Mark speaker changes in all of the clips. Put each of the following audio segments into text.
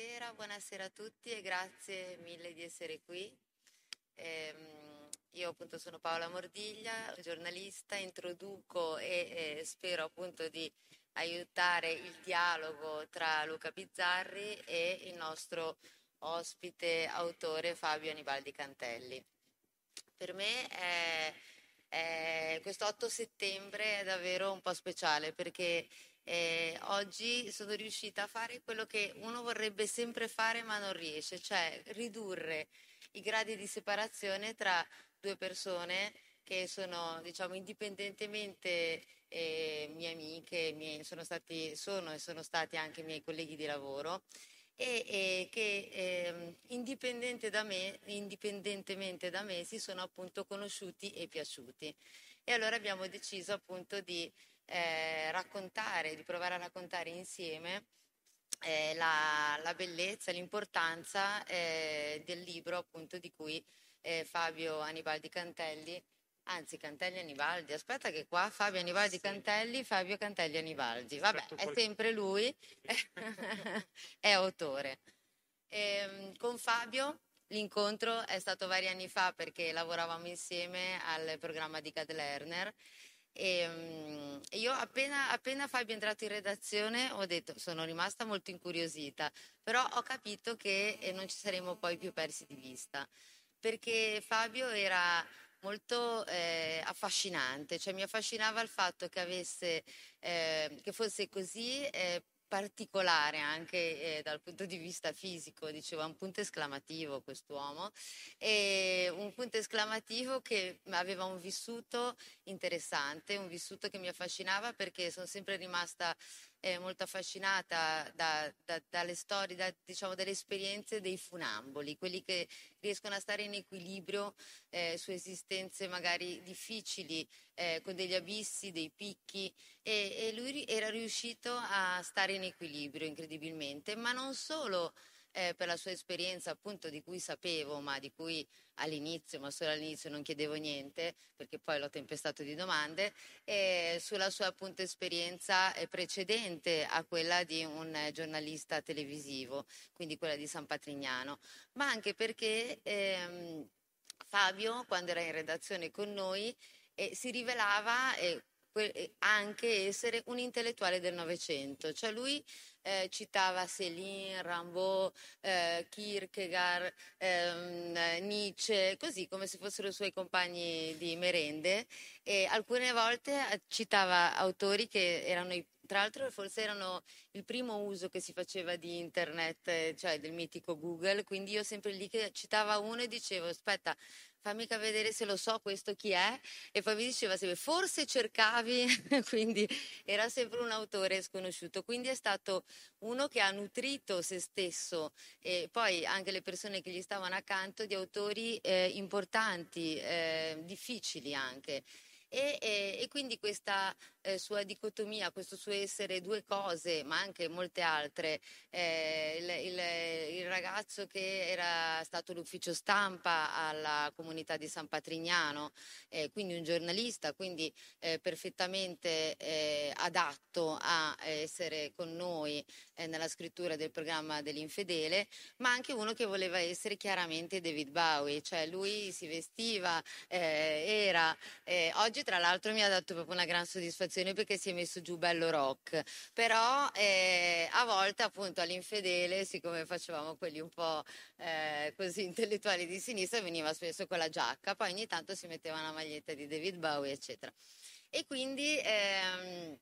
Speaker 1: Buonasera, buonasera, a tutti e grazie mille di essere qui. Eh, io appunto sono Paola Mordiglia, giornalista, introduco e eh, spero appunto di aiutare il dialogo tra Luca Bizzarri e il nostro ospite autore Fabio Anibaldi Cantelli. Per me è, è, questo 8 settembre è davvero un po' speciale perché eh, oggi sono riuscita a fare quello che uno vorrebbe sempre fare ma non riesce, cioè ridurre i gradi di separazione tra due persone che sono, diciamo, indipendentemente eh, mie amiche, mie, sono, stati, sono e sono stati anche miei colleghi di lavoro e, e che eh, indipendente da me, indipendentemente da me si sono appunto conosciuti e piaciuti. E allora abbiamo deciso appunto di eh, raccontare, di provare a raccontare insieme eh, la, la, bellezza, l'importanza eh, del libro appunto di cui eh, Fabio Anibaldi Cantelli, anzi Cantelli Anibaldi, aspetta che qua Fabio Anibaldi sì. Cantelli, Fabio Cantelli Anibaldi, vabbè è sempre lui, è autore. Ehm, con Fabio l'incontro è stato vari anni fa perché lavoravamo insieme al programma di Gad Lerner e, um, io appena, appena Fabio è entrato in redazione ho detto, sono rimasta molto incuriosita, però ho capito che eh, non ci saremmo poi più persi di vista, perché Fabio era molto eh, affascinante, cioè mi affascinava il fatto che, avesse, eh, che fosse così eh, particolare anche eh, dal punto di vista fisico, diceva un punto esclamativo quest'uomo, e un punto esclamativo che aveva un vissuto interessante, un vissuto che mi affascinava perché sono sempre rimasta eh, molto affascinata da, da, dalle storie, da, diciamo, dalle esperienze dei funamboli, quelli che riescono a stare in equilibrio eh, su esistenze magari difficili, eh, con degli abissi, dei picchi e, e lui era riuscito a stare in equilibrio incredibilmente, ma non solo eh, per la sua esperienza appunto di cui sapevo, ma di cui all'inizio, ma solo all'inizio non chiedevo niente, perché poi l'ho tempestato di domande, eh, sulla sua appunto esperienza eh, precedente a quella di un giornalista televisivo, quindi quella di San Patrignano, ma anche perché ehm, Fabio, quando era in redazione con noi, eh, si rivelava eh, anche essere un intellettuale del Novecento, cioè lui eh, citava Céline, Rimbaud, eh, Kierkegaard, ehm, Nietzsche, così come se fossero i suoi compagni di merende. E alcune volte eh, citava autori che erano i tra l'altro forse erano il primo uso che si faceva di internet, eh, cioè del mitico Google, quindi io sempre lì che citava uno e dicevo aspetta fammi vedere se lo so questo chi è. E poi mi diceva sempre forse cercavi quindi era sempre un autore sconosciuto. Quindi è stato uno che ha nutrito se stesso e poi anche le persone che gli stavano accanto di autori eh, importanti eh, difficili anche. E, e, e quindi questa eh, sua dicotomia, questo suo essere due cose, ma anche molte altre, eh, il, il, il, ragazzo che era stato l'ufficio stampa alla comunità di San Patrignano, eh, quindi un giornalista, quindi eh, perfettamente eh, adatto a essere con noi eh, nella scrittura del programma dell'infedele, ma anche uno che voleva essere chiaramente David Bowie, cioè lui si vestiva, era, oggi oggi tra l'altro mi ha dato proprio una gran soddisfazione perché si è messo giù bello rock, però eh, a volte appunto all'infedele, siccome facevamo quelli un po' eh, così intellettuali di sinistra, veniva spesso con la giacca, poi ogni tanto si metteva una maglietta di David Bowie, eccetera. E quindi... Ehm,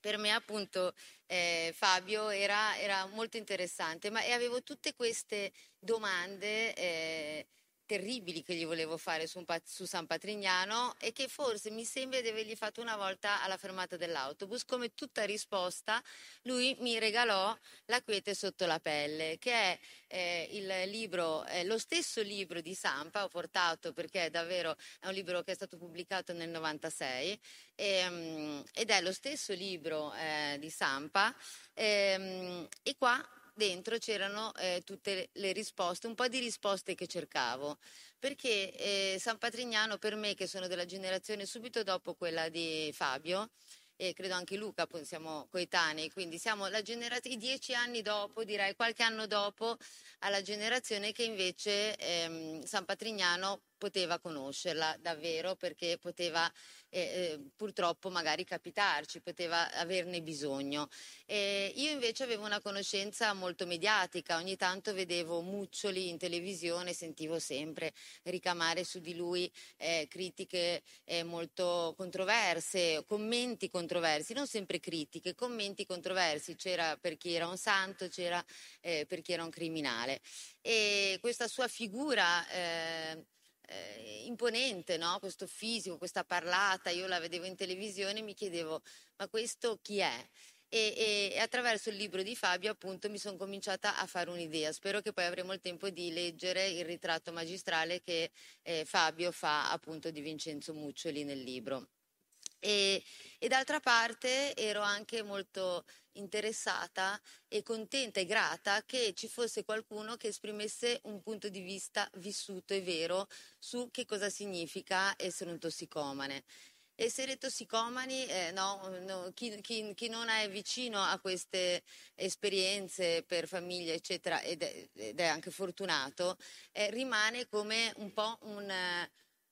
Speaker 1: per me appunto eh, Fabio era, era, molto interessante, ma avevo tutte queste domande eh, terribili che gli volevo fare su, su, San Patrignano e che forse mi sembra di avergli fatto una volta alla fermata dell'autobus. Come tutta risposta, lui mi regalò La quiete sotto la pelle, che è eh, il libro, eh, lo stesso libro di Sampa, ho portato perché è davvero è un libro che è stato pubblicato nel 96 e, um, ed è lo stesso libro eh, di Sampa e, um, e qua dentro c'erano eh, tutte le risposte, un po' di risposte che cercavo, perché eh, San Patrignano per me, che sono della generazione subito dopo quella di Fabio, e credo anche Luca, siamo coetanei, quindi siamo la generazione, dieci anni dopo, direi qualche anno dopo, alla generazione che invece ehm, San Patrignano poteva conoscerla davvero perché poteva eh, eh, purtroppo magari capitarci, poteva averne bisogno. E io invece avevo una conoscenza molto mediatica, ogni tanto vedevo Muccioli in televisione, sentivo sempre ricamare su di lui eh, critiche eh, molto controverse, commenti controversi, non sempre critiche, commenti controversi, c'era per chi era un santo, c'era eh, per chi era un criminale. E questa sua figura eh, imponente, no? questo fisico, questa parlata, io la vedevo in televisione e mi chiedevo ma questo chi è? E, e, attraverso il libro di Fabio appunto mi sono cominciata a fare un'idea. Spero che poi avremo il tempo di leggere il ritratto magistrale che eh, Fabio fa appunto di Vincenzo Muccioli nel libro. E, e d'altra parte ero anche molto interessata e contenta e grata che ci fosse qualcuno che esprimesse un punto di vista vissuto e vero su che cosa significa essere un tossicomane. Essere tossicomani, eh, no, no, chi, chi, chi, non è vicino a queste esperienze per famiglia, eccetera, ed è, ed è anche fortunato, eh, rimane come un po' un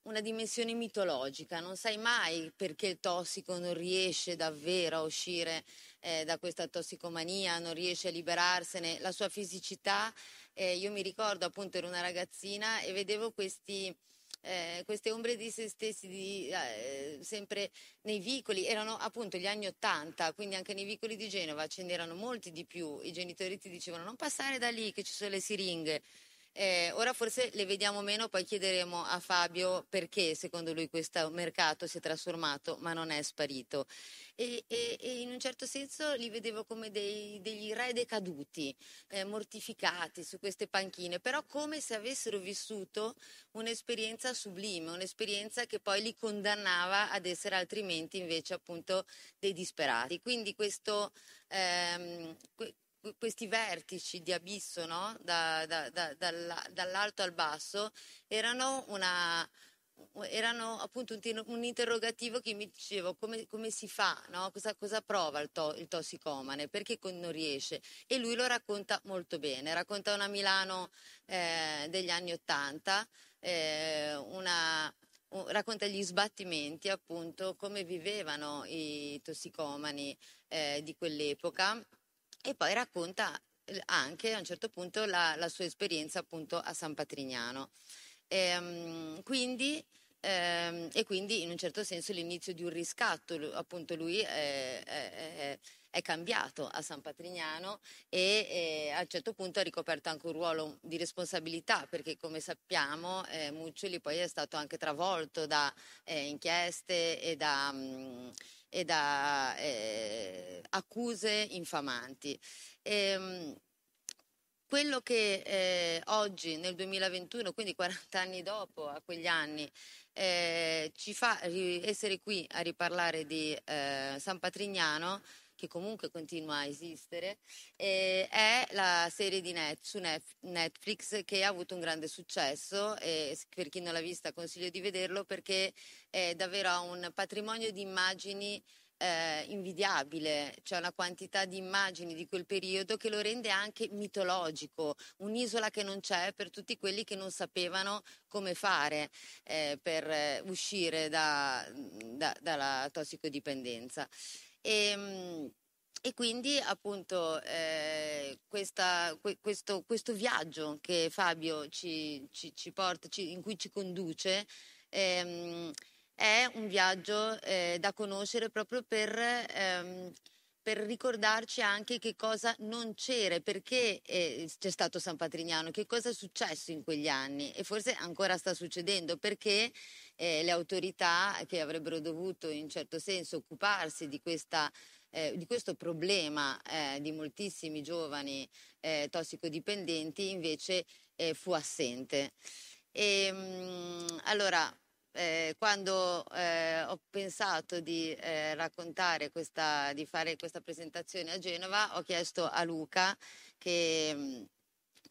Speaker 1: una dimensione mitologica, non sai mai perché il tossico non riesce davvero a uscire eh, da questa tossicomania, non riesce a liberarsene, la sua fisicità, eh, io mi ricordo appunto ero una ragazzina e vedevo questi, eh, queste ombre di se stessi di, eh, sempre nei vicoli, erano appunto gli anni Ottanta, quindi anche nei vicoli di Genova ce n'erano molti di più, i genitori ti dicevano non passare da lì che ci sono le siringhe, eh, ora forse le vediamo meno, poi chiederemo a Fabio perché secondo lui questo mercato si è trasformato ma non è sparito. E, e, e in un certo senso li vedevo come dei, degli re decaduti, eh, mortificati su queste panchine, però come se avessero vissuto un'esperienza sublime, un'esperienza che poi li condannava ad essere altrimenti invece appunto dei disperati. Quindi questo, ehm, questi vertici di abisso no? da, da, da, dall'alto al basso erano, una, erano appunto un, un, interrogativo che mi dicevo come, come si fa, no? cosa, cosa, prova il, to, il, tossicomane, perché non riesce e lui lo racconta molto bene, racconta una Milano eh, degli anni Ottanta, eh, una, racconta gli sbattimenti appunto come vivevano i tossicomani eh, di quell'epoca e poi racconta anche a un certo punto la, la sua esperienza appunto a San Patrignano. E, ehm, quindi, ehm, e quindi in un certo senso l'inizio di un riscatto, appunto lui è, è, è cambiato a San Patrignano e, a un certo punto ha ricoperto anche un ruolo di responsabilità perché come sappiamo eh, Muccioli poi è stato anche travolto da eh, inchieste e da... Mm, e da eh, accuse infamanti. E, ehm, quello che eh, oggi, nel 2021, quindi 40 anni dopo, a quegli anni, eh, ci fa essere qui a riparlare di eh, San Patrignano, che comunque continua a esistere, eh, è la serie di Net, su Netflix che ha avuto un grande successo e per chi non l'ha vista consiglio di vederlo perché è davvero un patrimonio di immagini eh, invidiabile, c'è una quantità di immagini di quel periodo che lo rende anche mitologico, un'isola che non c'è per tutti quelli che non sapevano come fare eh, per eh, uscire da, da, dalla tossicodipendenza. E, ehm, e quindi appunto eh, questa, questo, questo, viaggio che Fabio ci, ci, ci porta, ci, in cui ci conduce, ehm, è un viaggio eh, da conoscere proprio per, ehm, per, ricordarci anche che cosa non c'era, perché eh, c'è stato San Patrignano, che cosa è successo in quegli anni e forse ancora sta succedendo, perché eh, le autorità che avrebbero dovuto in certo senso occuparsi di questa eh, di questo problema eh, di moltissimi giovani eh, tossicodipendenti invece eh, fu assente. E, ehm, mh, allora, eh, quando eh, ho pensato di raccontare questa, di fare questa presentazione a Genova, ho chiesto a Luca che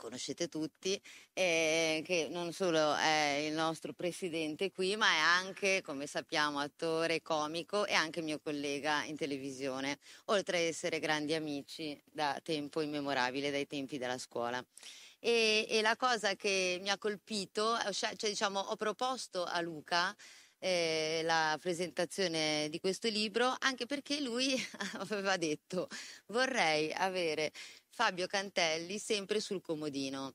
Speaker 1: conoscete tutti, eh, che non solo è il nostro presidente qui, ma è anche, come sappiamo, attore, comico e anche mio collega in televisione, oltre a essere grandi amici da tempo immemorabile, dai tempi della scuola. E, e la cosa che mi ha colpito, cioè diciamo, ho proposto a Luca eh, la presentazione di questo libro, anche perché lui aveva detto vorrei avere Fabio Cantelli sempre sul comodino.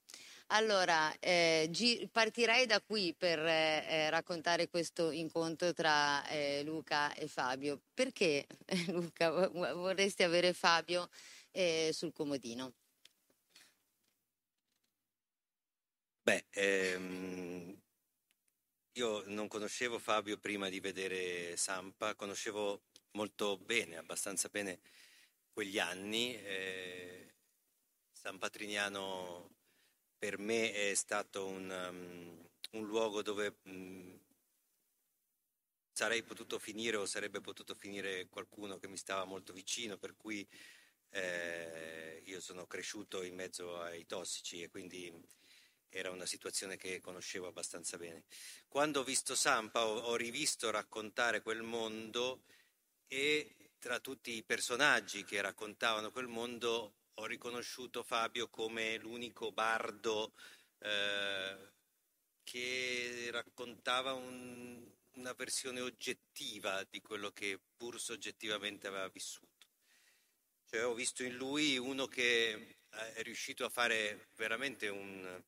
Speaker 1: Allora, eh, gi- partirei da qui per eh, eh raccontare questo incontro tra eh, Luca e Fabio. Perché, Luca, vorresti avere Fabio eh, sul comodino?
Speaker 2: Beh, ehm, io non conoscevo Fabio prima di vedere Sampa, conoscevo molto bene, abbastanza bene quegli anni. Eh, San Patrignano per me è stato un, um, un luogo dove um, sarei potuto finire o sarebbe potuto finire qualcuno che mi stava molto vicino, per cui eh, io sono cresciuto in mezzo ai tossici e quindi era una situazione che conoscevo abbastanza bene. Quando ho visto Sampa ho, ho rivisto raccontare quel mondo e tra tutti i personaggi che raccontavano quel mondo ho riconosciuto Fabio come l'unico bardo eh, che raccontava un, una versione oggettiva di quello che pur soggettivamente aveva vissuto. Cioè, ho visto in lui uno che è riuscito a fare veramente un,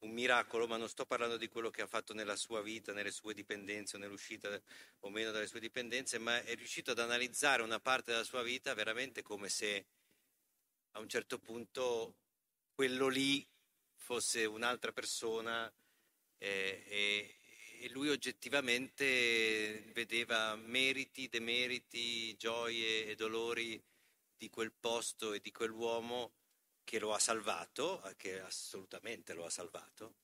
Speaker 2: un miracolo, ma non sto parlando di quello che ha fatto nella sua vita, nelle sue dipendenze o nell'uscita o meno dalle sue dipendenze, ma è riuscito ad analizzare una parte della sua vita veramente come se a un certo punto quello lì fosse un'altra persona eh, e, e, lui oggettivamente vedeva meriti, demeriti, gioie e dolori di quel posto e di quell'uomo che lo ha salvato, che assolutamente lo ha salvato,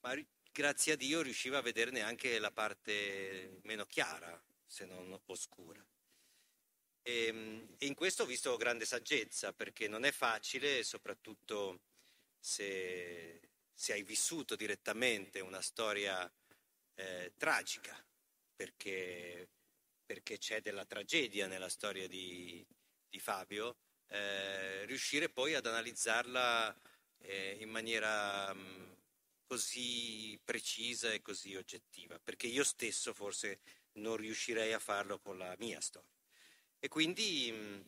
Speaker 2: ma grazie a Dio riusciva a vederne anche la parte meno chiara, se non oscura. E, ehm, e in questo ho visto grande saggezza, perché non è facile, soprattutto se, se hai vissuto direttamente una storia eh, tragica, perché, perché, c'è della tragedia nella storia di, di Fabio, eh, riuscire poi ad analizzarla eh, in maniera mh, mm, così precisa e così oggettiva, perché io stesso forse non riuscirei a farlo con la mia storia. E quindi mm,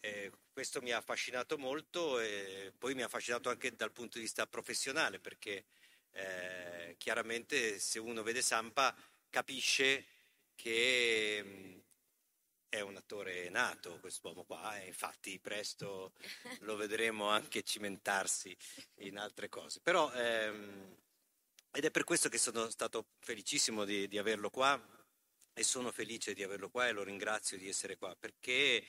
Speaker 2: eh, questo mi ha affascinato molto e poi mi ha affascinato anche dal punto di vista professionale, perché eh, chiaramente se uno vede Sampa capisce che mm, è un attore nato quest'uomo qua e infatti presto lo vedremo anche cimentarsi in altre cose. Però, ehm, ed è per questo che sono stato felicissimo di, di, averlo qua e sono felice di averlo qua e lo ringrazio di essere qua perché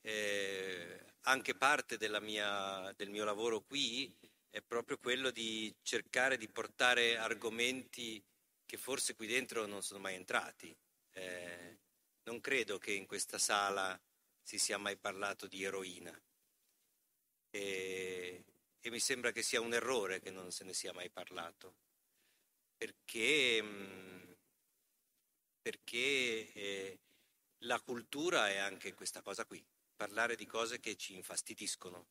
Speaker 2: eh, anche parte mia, del mio lavoro qui è proprio quello di cercare di portare argomenti che forse qui dentro non sono mai entrati. Eh, non credo che in questa sala si sia mai parlato di eroina e, e mi sembra che sia un errore che non se ne sia mai parlato, perché, mm, perché eh, la cultura è anche questa cosa qui, parlare di cose che ci infastidiscono.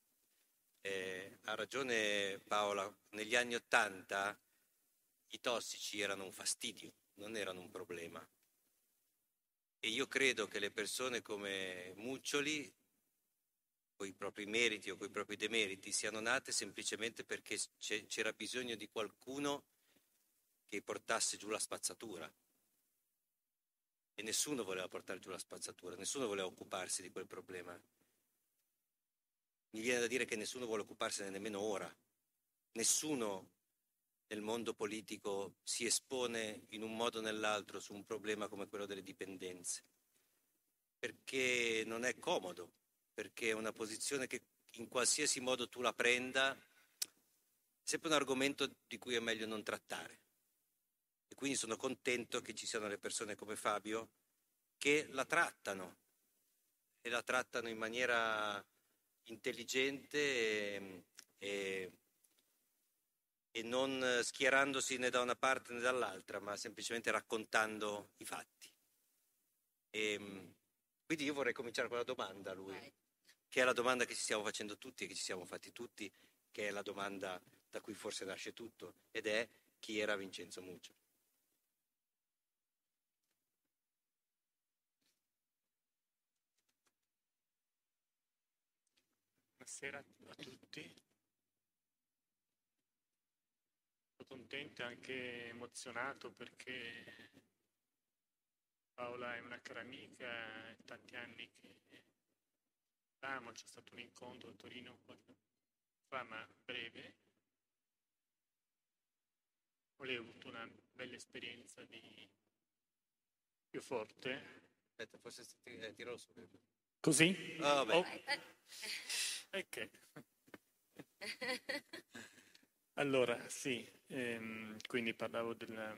Speaker 2: Eh, ha ragione Paola, negli anni Ottanta i tossici erano un fastidio, non erano un problema. E io credo che le persone come Muccioli, con i propri meriti o con i propri demeriti, siano nate semplicemente perché c'era bisogno di qualcuno che portasse giù la spazzatura. E nessuno voleva portare giù la spazzatura, nessuno voleva occuparsi di quel problema. Mi viene da dire che nessuno vuole occuparsene nemmeno ora. Nessuno nel mondo politico si espone in un modo o nell'altro su un problema come quello delle dipendenze, perché non è comodo, perché è una posizione che in qualsiasi modo tu la prenda, è sempre un argomento di cui è meglio non trattare. E quindi sono contento che ci siano le persone come Fabio che la trattano e la trattano in maniera intelligente e, e e non schierandosi né da una parte né dall'altra, ma semplicemente raccontando i fatti. E, ehm, quindi io vorrei cominciare con la domanda a lui, che è la domanda che ci stiamo facendo tutti e che ci siamo fatti tutti, che è la domanda da cui forse nasce tutto, ed è chi era Vincenzo Muccio.
Speaker 3: Buonasera a tutti. Sono contento e anche emozionato perché Paola è una cara amica, è tanti anni che amo, c'è stato un incontro a Torino qualche fa, ma breve. Ho avuto una bella esperienza di più forte.
Speaker 2: Aspetta, forse eh, tiro su.
Speaker 3: Così?
Speaker 2: Oh, oh.
Speaker 3: Ok. allora, sì, ehm, quindi parlavo della,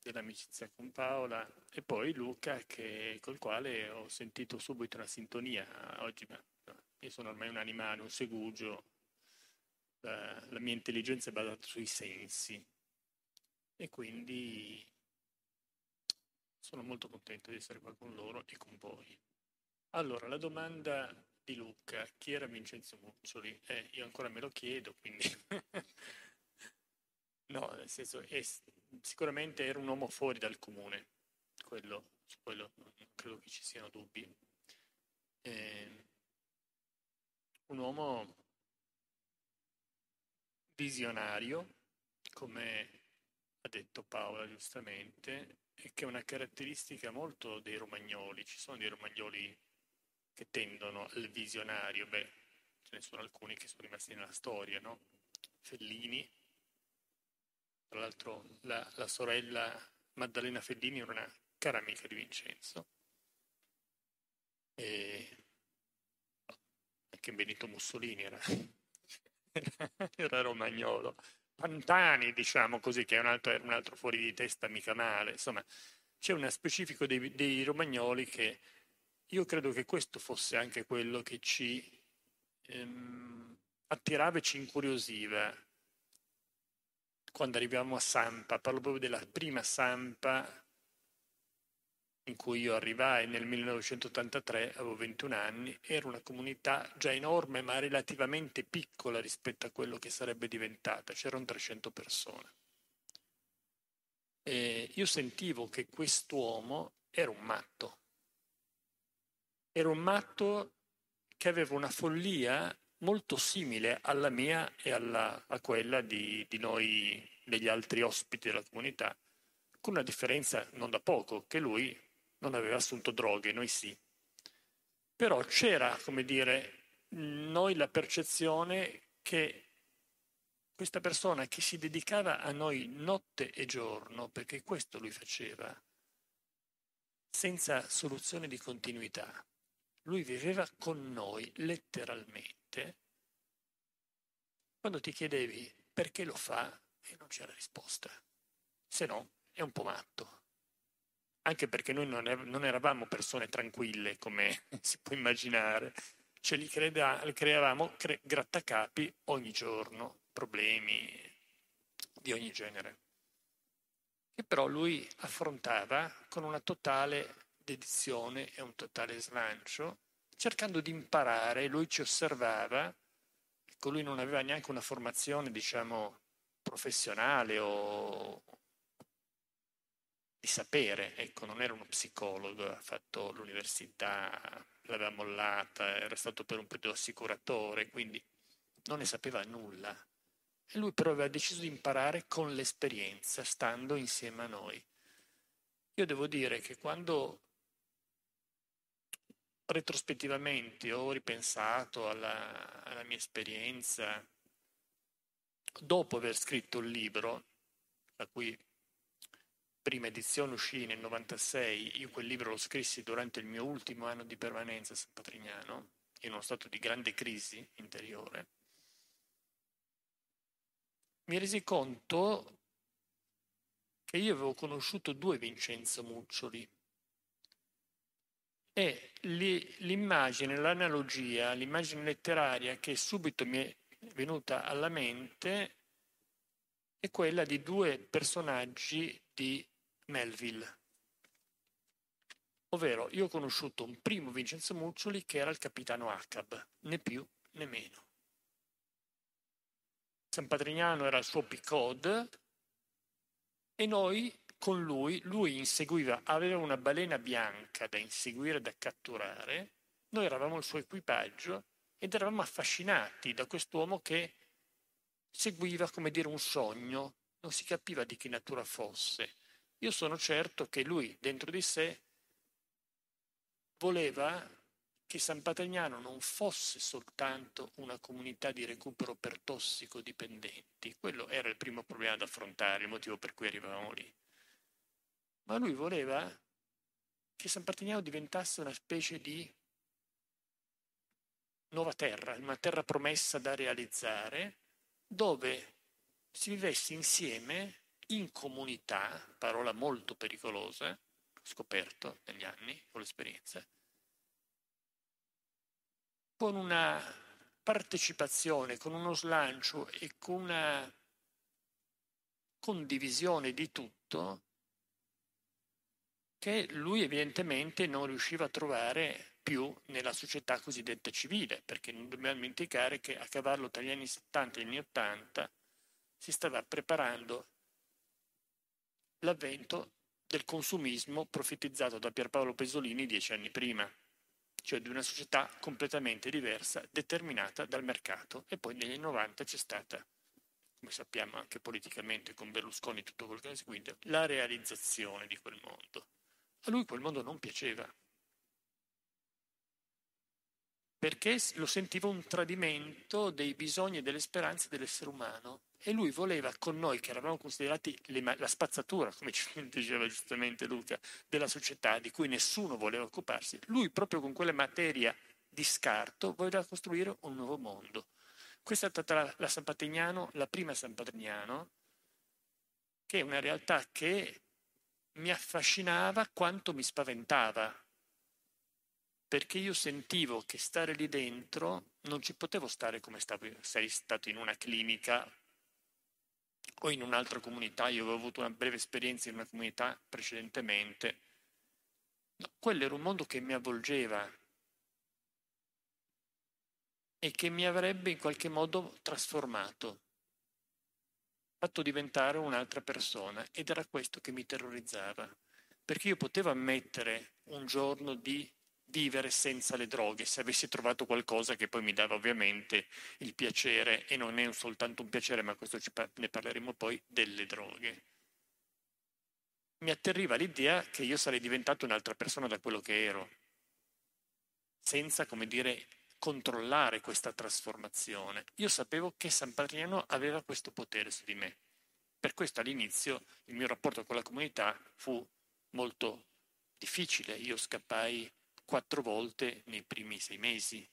Speaker 3: dell'amicizia con Paola e poi Luca che, col quale ho sentito subito una sintonia. Oggi ma, io sono ormai un animale, un segugio, la, la mia intelligenza è basata sui sensi e quindi sono molto contento di essere qua con loro e con voi. Allora, la domanda di Luca, chi era Vincenzo Muccioli? Eh, io ancora me lo chiedo, quindi... no, nel senso, è, sicuramente era un uomo fuori dal comune, quello, su quello non credo che ci siano dubbi. Eh, un uomo visionario, come ha detto Paola giustamente, e che è una caratteristica molto dei romagnoli. Ci sono dei romagnoli che tendono al visionario, beh, ce ne sono alcuni che sono rimasti nella storia, no? Fellini, tra l'altro la, la sorella Maddalena Fellini era una cara amica di Vincenzo, e anche Benito Mussolini era, era romagnolo. Pantani, diciamo così, che è un altro, un altro fuori di testa mica male, insomma, c'è uno specifico dei, dei romagnoli che io credo che questo fosse anche quello che ci ehm, attirava e ci incuriosiva quando arriviamo a Sampa. Parlo proprio della prima Sampa in cui io arrivai nel 1983, avevo 21 anni, era una comunità già enorme ma relativamente piccola rispetto a quello che sarebbe diventata, c'erano 300 persone. E io sentivo che quest'uomo era un matto, era un matto che aveva una follia molto simile alla mia e alla, a quella di, di noi, degli altri ospiti della comunità, con una differenza non da poco, che lui non aveva assunto droghe, noi sì. Però c'era, come dire, noi la percezione che questa persona che si dedicava a noi notte e giorno, perché questo lui faceva, senza soluzione di continuità, lui viveva con noi letteralmente. Quando ti chiedevi perché lo fa e non c'era risposta, se no è un po' matto. Anche perché noi non, eravamo persone tranquille, come si può immaginare, ce li creda, creavamo cre- grattacapi ogni giorno, problemi di ogni genere. E però lui affrontava con una totale dedizione e un totale slancio, cercando di imparare, lui ci osservava, ecco, lui non aveva neanche una formazione, diciamo, professionale o di sapere, ecco, non era uno psicologo, ha fatto l'università, l'aveva mollata, era stato per un periodo assicuratore, quindi non ne sapeva nulla. E lui però aveva deciso di imparare con l'esperienza, stando insieme a noi. Io devo dire che quando retrospettivamente ho ripensato alla, alla mia esperienza, dopo aver scritto il libro, la cui prima edizione uscì nel 96, io quel libro lo scrissi durante il mio ultimo anno di permanenza a San Patrignano, in uno stato di grande crisi interiore, mi resi conto che io avevo conosciuto due Vincenzo Muccioli e l'immagine, l'analogia, l'immagine letteraria che subito mi è venuta alla mente è quella di due personaggi di Melville. Ovvero, io ho conosciuto un primo Vincenzo Muccioli che era il capitano Acab, né più né meno. San Patrignano era il suo Picod e noi con lui, lui inseguiva, aveva una balena bianca da inseguire, da catturare, noi eravamo il suo equipaggio ed eravamo affascinati da quest'uomo che seguiva, come dire, un sogno, non si capiva di che natura fosse. Io sono certo che lui, dentro di sé, voleva che San Patrignano non fosse soltanto una comunità di recupero per tossicodipendenti, quello era il primo problema da affrontare, il motivo per cui arrivavamo lì ma lui voleva che San Partignano diventasse una specie di nuova terra, una terra promessa da realizzare, dove si vivesse insieme in comunità, parola molto pericolosa, scoperto negli anni con l'esperienza, con una partecipazione, con uno slancio e con una condivisione di tutto che lui evidentemente non riusciva a trovare più nella società cosiddetta civile, perché non dobbiamo dimenticare che a cavallo tra gli anni 70 e gli anni 80 si stava preparando l'avvento del consumismo profetizzato da Pierpaolo Pesolini dieci anni prima, cioè di una società completamente diversa, determinata dal mercato. E poi negli anni 90 c'è stata, come sappiamo anche politicamente con Berlusconi e tutto quello che è seguito, la realizzazione di quel mondo. A lui quel mondo non piaceva, perché lo sentiva un tradimento dei bisogni e delle speranze dell'essere umano e lui voleva con noi, che eravamo considerati le, la spazzatura, come ci diceva giustamente Luca, della società di cui nessuno voleva occuparsi, lui proprio con quella materia di scarto voleva costruire un nuovo mondo. Questa è stata la, la San Patrignano, la prima San Patrignano, che è una realtà che mi affascinava quanto mi spaventava, perché io sentivo che stare lì dentro non ci potevo stare come stavo, sei stato in una clinica o in un'altra comunità, io avevo avuto una breve esperienza in una comunità precedentemente. No, quello era un mondo che mi avvolgeva e che mi avrebbe in qualche modo trasformato fatto diventare un'altra persona ed era questo che mi terrorizzava, perché io potevo ammettere un giorno di vivere senza le droghe, se avessi trovato qualcosa che poi mi dava ovviamente il piacere, e non è soltanto un piacere, ma questo ne parleremo poi, delle droghe. Mi atterriva l'idea che io sarei diventato un'altra persona da quello che ero, senza, come dire, controllare questa trasformazione. Io sapevo che San Patriano aveva questo potere su di me. Per questo all'inizio il mio rapporto con la comunità fu molto difficile. Io scappai quattro volte nei primi sei mesi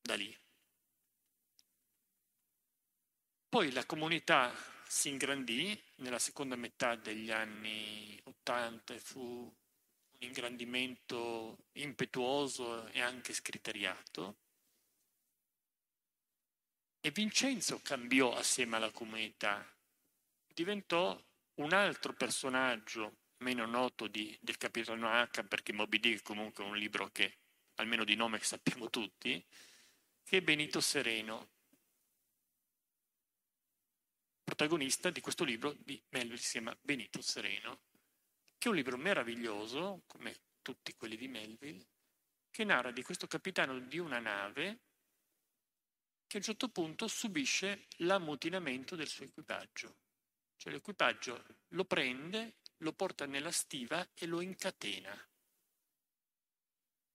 Speaker 3: da lì. Poi la comunità si ingrandì nella seconda metà degli anni Ottanta e fu un ingrandimento impetuoso e anche scriteriato. E Vincenzo cambiò assieme alla comunità, diventò un altro personaggio meno noto di, del capitano H, perché Moby Dick comunque è un libro che almeno di nome sappiamo tutti, che è Benito Sereno, protagonista di questo libro di Melville, si chiama Benito Sereno che è un libro meraviglioso, come tutti quelli di Melville, che narra di questo capitano di una nave che a un certo punto subisce l'ammutinamento del suo equipaggio. Cioè l'equipaggio lo prende, lo porta nella stiva e lo incatena.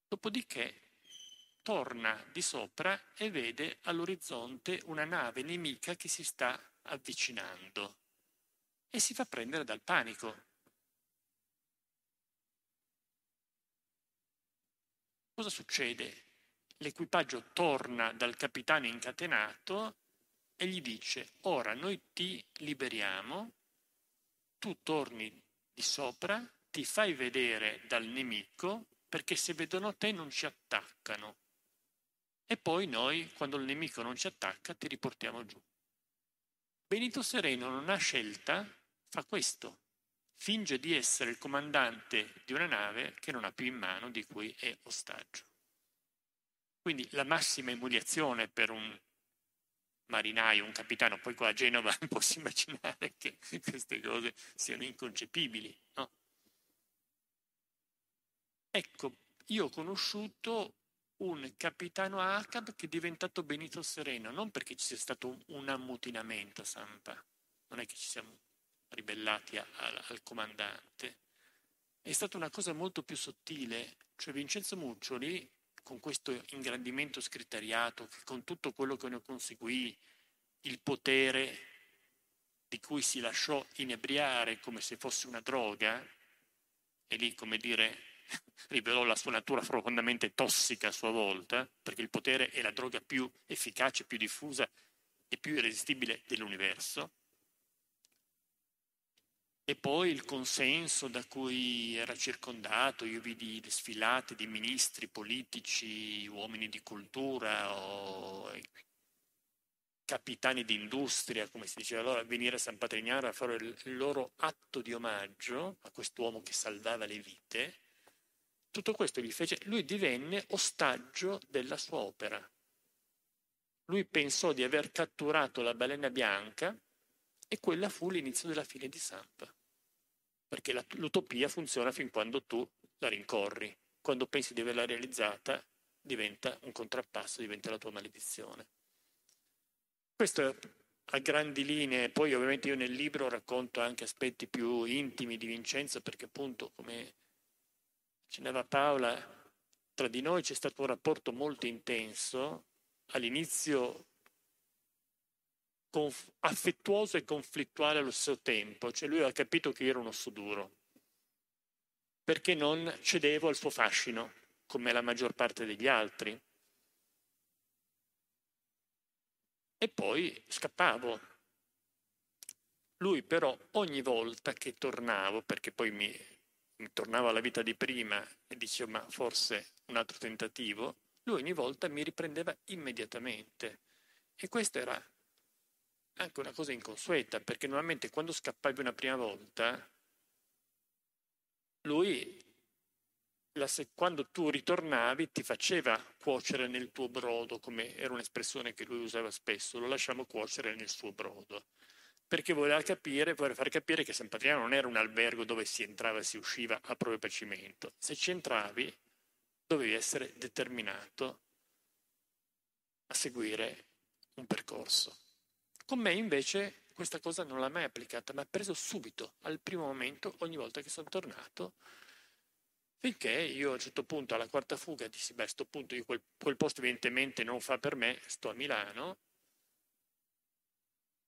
Speaker 3: Dopodiché torna di sopra e vede all'orizzonte una nave nemica che si sta avvicinando e si fa prendere dal panico Cosa succede? L'equipaggio torna dal capitano incatenato e gli dice, ora noi ti liberiamo, tu torni di sopra, ti fai vedere dal nemico, perché se vedono te non ci attaccano. E poi noi, quando il nemico non ci attacca, ti riportiamo giù. Benito Sereno non ha scelta, fa questo, finge di essere il comandante di una nave che non ha più in mano, di cui è ostaggio. Quindi la massima umiliazione per un marinaio, un capitano, poi qua a Genova posso immaginare che queste cose siano inconcepibili. No? Ecco, io ho conosciuto un capitano ACAB che è diventato Benito Sereno, non perché ci sia stato un ammutinamento a Sampa, non è che ci siamo ribellati a, al comandante, è stata una cosa molto più sottile, cioè Vincenzo Muccioli con questo ingrandimento scriteriato, con tutto quello che ne conseguì, il potere di cui si lasciò inebriare come se fosse una droga, e lì, come dire, rivelò la sua natura profondamente tossica a sua volta, perché il potere è la droga più efficace, più diffusa e più irresistibile dell'universo, e poi il consenso da cui era circondato, io vidi le sfilate di ministri politici, uomini di cultura o capitani di industria, come si diceva allora, venire a San Patrignano a fare il loro atto di omaggio a quest'uomo che salvava le vite. Tutto questo gli fece, lui divenne ostaggio della sua opera. Lui pensò di aver catturato la balena bianca e quella fu l'inizio della fine di Sampa. Perché la, l'utopia funziona fin quando tu la rincorri. Quando pensi di averla realizzata, diventa un contrappasso, diventa la tua maledizione. Questo a grandi linee, poi ovviamente io nel libro racconto anche aspetti più intimi di Vincenzo, perché appunto, come accennava Paola, tra di noi c'è stato un rapporto molto intenso, all'inizio conf- affettuoso e conflittuale allo stesso tempo, cioè lui ha capito che io ero un osso duro, perché non cedevo al suo fascino, come la maggior parte degli altri. E poi scappavo. Lui però ogni volta che tornavo, perché poi mi, mi tornavo alla vita di prima e dicevo ma forse un altro tentativo, lui ogni volta mi riprendeva immediatamente. E questo era anche una cosa inconsueta, perché normalmente quando scappavi una prima volta, lui, la, quando tu ritornavi, ti faceva cuocere nel tuo brodo, come era un'espressione che lui usava spesso, lo lasciamo cuocere nel suo brodo, perché voleva capire, voleva far capire che San Patriano non era un albergo dove si entrava e si usciva a proprio piacimento. Se ci entravi, dovevi essere determinato a seguire un percorso. Con me invece questa cosa non l'ha mai applicata, ma ha preso subito, al primo momento, ogni volta che sono tornato, finché io a un certo punto, alla quarta fuga, dissi, beh, a questo punto io quel, quel posto evidentemente non fa per me, sto a Milano.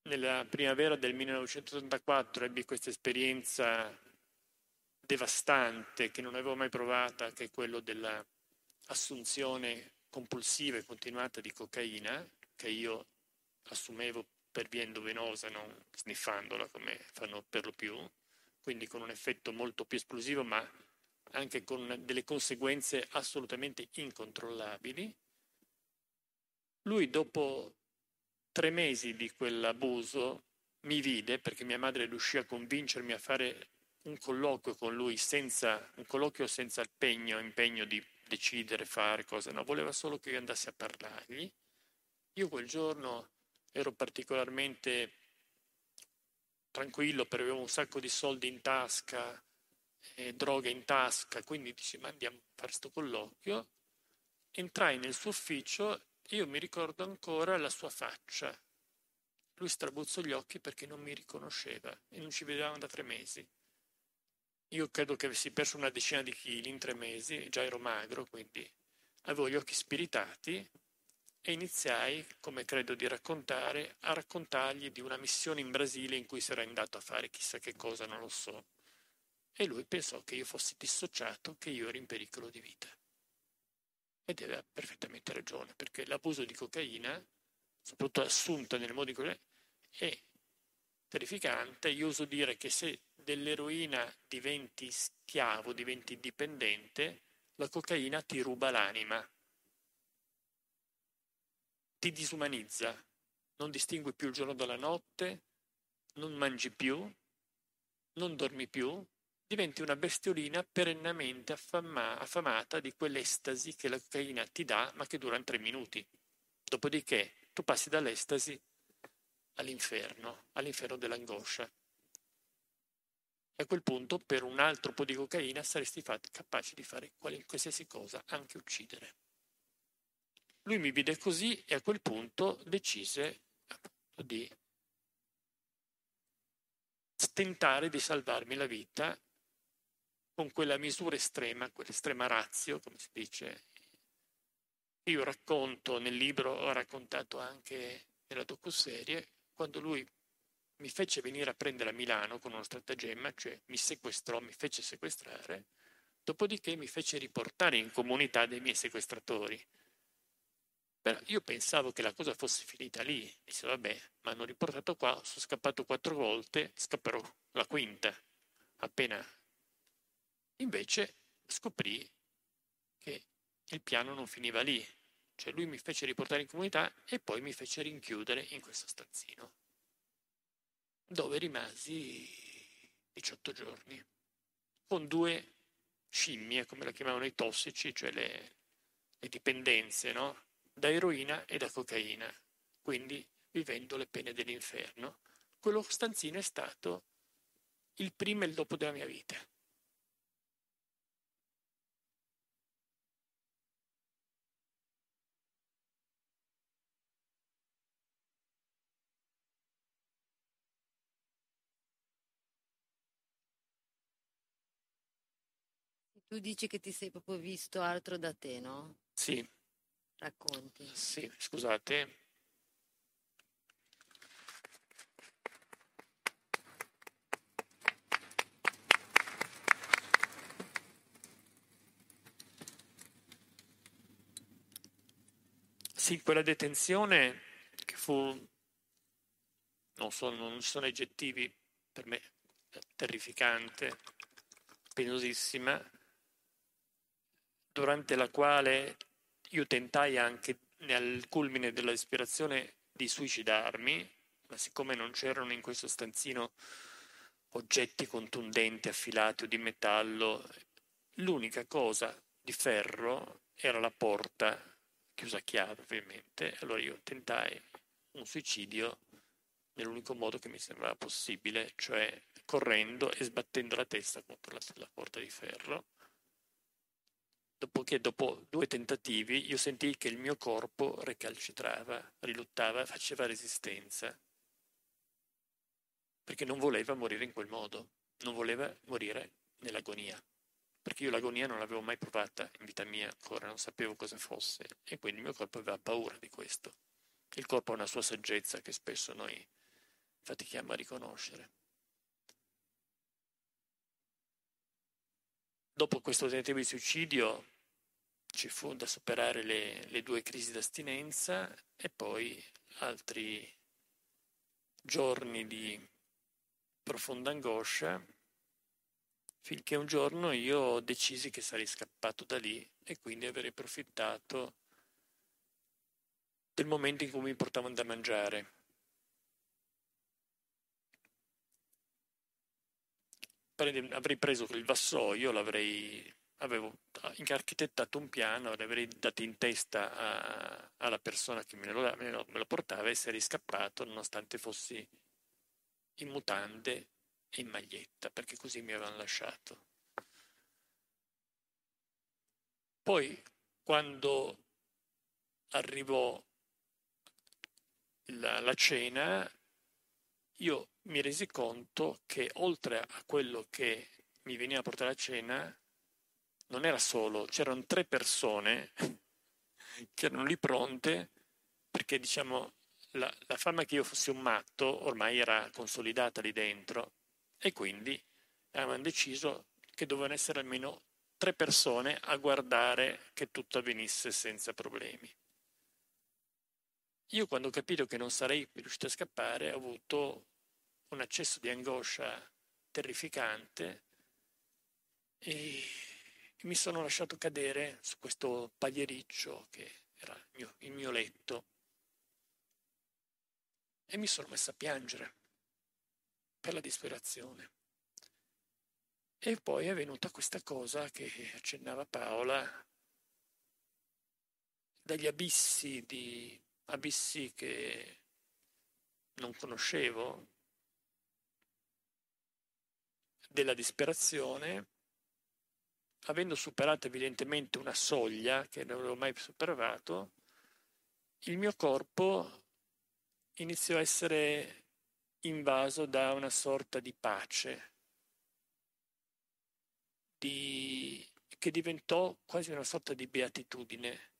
Speaker 3: Nella primavera del 1984 ebbi questa esperienza devastante che non avevo mai provata, che è quello dell'assunzione compulsiva e continuata di cocaina, che io assumevo per via endovenosa, non sniffandola come fanno per lo più, quindi con un effetto molto più esplosivo, ma anche con delle conseguenze assolutamente incontrollabili. Lui dopo tre mesi di quell'abuso mi vide perché mia madre riuscì a convincermi a fare un colloquio con lui senza un colloquio senza impegno, impegno di decidere, fare cose, no, voleva solo che io andassi a parlargli. Io quel giorno ero particolarmente tranquillo perché avevo un sacco di soldi in tasca, e droghe in tasca, quindi dici ma andiamo a fare questo colloquio. Entrai nel suo ufficio e io mi ricordo ancora la sua faccia. Lui strabuzzò gli occhi perché non mi riconosceva e non ci vedevamo da tre mesi. Io credo che avessi perso una decina di chili in tre mesi, già ero magro, quindi avevo gli occhi spiritati e iniziai, come credo di raccontare, a raccontargli di una missione in Brasile in cui si era andato a fare chissà che cosa, non lo so. E lui pensò che io fossi dissociato, che io ero in pericolo di vita. Ed aveva perfettamente ragione, perché l'abuso di cocaina, soprattutto assunta nel modo in cui è terrificante. Io uso dire che se dell'eroina diventi schiavo, diventi dipendente, la cocaina ti ruba l'anima ti disumanizza, non distingui più il giorno dalla notte, non mangi più, non dormi più, diventi una bestiolina perennemente affama, affamata di quell'estasi che la cocaina ti dà, ma che dura tre minuti. Dopodiché tu passi dall'estasi all'inferno, all'inferno dell'angoscia. E a quel punto, per un altro po' di cocaina, saresti capace di fare qualsiasi cosa, anche uccidere. Lui mi vide così e a quel punto decise di tentare di salvarmi la vita con quella misura estrema, quell'estrema razio, come si dice. Io racconto nel libro, ho raccontato anche nella docuserie, quando lui mi fece venire a prendere a Milano con uno stratagemma, cioè mi sequestrò, mi fece sequestrare, dopodiché mi fece riportare in comunità dei miei sequestratori. Però io pensavo che la cosa fosse finita lì. Dice, vabbè, mi hanno riportato qua, sono scappato quattro volte, scapperò la quinta. Appena Invece scoprì che il piano non finiva lì, cioè lui mi fece riportare in comunità e poi mi fece rinchiudere in questo stanzino, dove rimasi 18 giorni, con due scimmie, come la chiamavano i tossici, cioè le, le dipendenze, no? Da eroina e da cocaina, quindi vivendo le pene dell'inferno. Quello stanzino è stato il prima e il dopo della mia vita.
Speaker 1: Tu dici che ti sei proprio visto altro da te, no?
Speaker 3: Sì.
Speaker 1: Racconti.
Speaker 3: Sì, scusate. Sì, quella detenzione che fu, non sono, non sono aggettivi per me, terrificante, penosissima, durante la quale io tentai anche al culmine dell'ispirazione di suicidarmi, ma siccome non c'erano in questo stanzino oggetti contundenti, affilati o di metallo, l'unica cosa di ferro era la porta, chiusa a chiave ovviamente, allora io tentai un suicidio nell'unico modo che mi sembrava possibile, cioè correndo e sbattendo la testa contro la, la porta di ferro Dopodiché, dopo due tentativi, io sentii che il mio corpo recalcitrava, riluttava, faceva resistenza, perché non voleva morire in quel modo, non voleva morire nell'agonia, perché io l'agonia non l'avevo mai provata in vita mia ancora, non sapevo cosa fosse, e quindi il mio corpo aveva paura di questo. Il corpo ha una sua saggezza che spesso noi fatichiamo a riconoscere. Dopo questo tentativo di suicidio ci fu da superare le, le due crisi d'astinenza e poi altri giorni di profonda angoscia finché un giorno io decisi che sarei scappato da lì e quindi avrei approfittato del momento in cui mi portavano da mangiare. Avrei preso il vassoio, l'avrei avevo architettato un piano, l'avrei dato in testa a, alla persona che me lo, me, lo, me lo, portava e sarei scappato nonostante fossi in mutande e in maglietta, perché così mi avevano lasciato. Poi, quando arrivò la, la cena, io mi resi conto che oltre a quello che mi veniva a portare a cena, non era solo, c'erano tre persone che erano lì pronte perché diciamo la, la fama che io fossi un matto ormai era consolidata lì dentro e quindi avevano deciso che dovevano essere almeno tre persone a guardare che tutto avvenisse senza problemi. Io quando ho capito che non sarei riuscito a scappare ho avuto un accesso di angoscia terrificante e mi sono lasciato cadere su questo pagliericcio che era il mio, il mio letto. e mi sono messa a piangere per la disperazione. E poi è venuta questa cosa che accennava Paola, dagli abissi, di, abissi che non conoscevo, della disperazione, avendo superato evidentemente una soglia che non avevo mai superato, il mio corpo iniziò a essere invaso da una sorta di pace, di, che diventò quasi una sorta di beatitudine.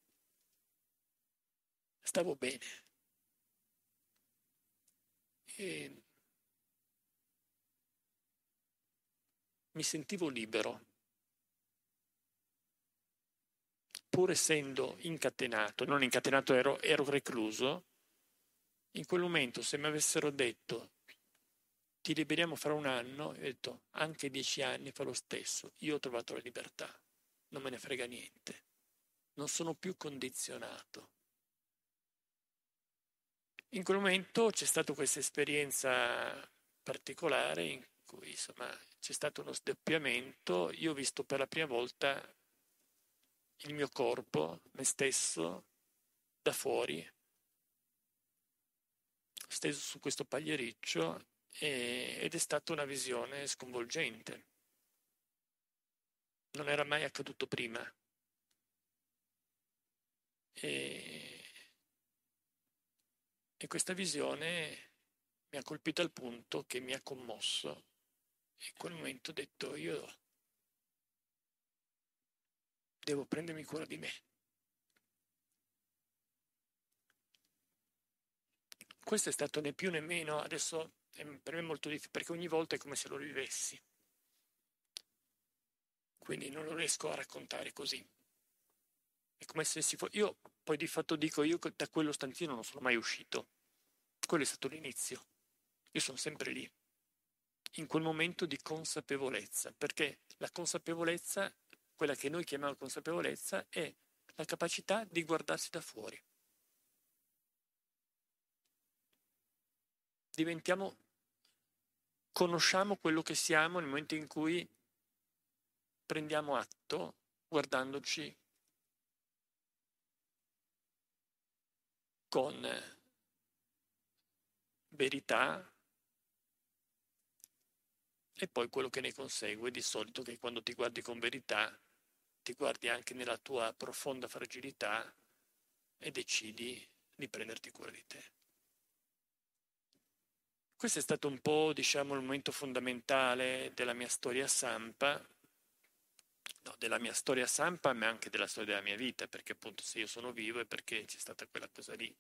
Speaker 3: Stavo bene. E mi sentivo libero. Pur essendo incatenato, non incatenato ero, ero recluso, in quel momento se mi avessero detto ti liberiamo fra un anno, ho detto anche dieci anni fa lo stesso, io ho trovato la libertà, non me ne frega niente, non sono più condizionato. In quel momento c'è stata questa esperienza particolare in cui insomma c'è stato uno sdoppiamento, io ho visto per la prima volta il mio corpo, me stesso, da fuori, steso su questo pagliericcio e, ed è stata una visione sconvolgente. Non era mai accaduto prima. E, e questa visione mi ha colpito al punto che mi ha commosso in quel momento ho detto io devo prendermi cura di me. Questo è stato né più né meno, adesso è per me molto difficile perché ogni volta è come se lo vivessi. Quindi non lo riesco a raccontare così. È come se si fosse... Io poi di fatto dico, io da quello stantino non sono mai uscito. Quello è stato l'inizio. Io sono sempre lì in quel momento di consapevolezza, perché la consapevolezza, quella che noi chiamiamo consapevolezza, è la capacità di guardarsi da fuori. Diventiamo, conosciamo quello che siamo nel momento in cui prendiamo atto guardandoci con verità, e poi quello che ne consegue di solito che quando ti guardi con verità ti guardi anche nella tua profonda fragilità e decidi di prenderti cura di te. Questo è stato un po', diciamo, il momento fondamentale della mia storia Sampa, no, della mia storia Sampa, ma anche della storia della mia vita, perché appunto se io sono vivo è perché c'è stata quella cosa lì.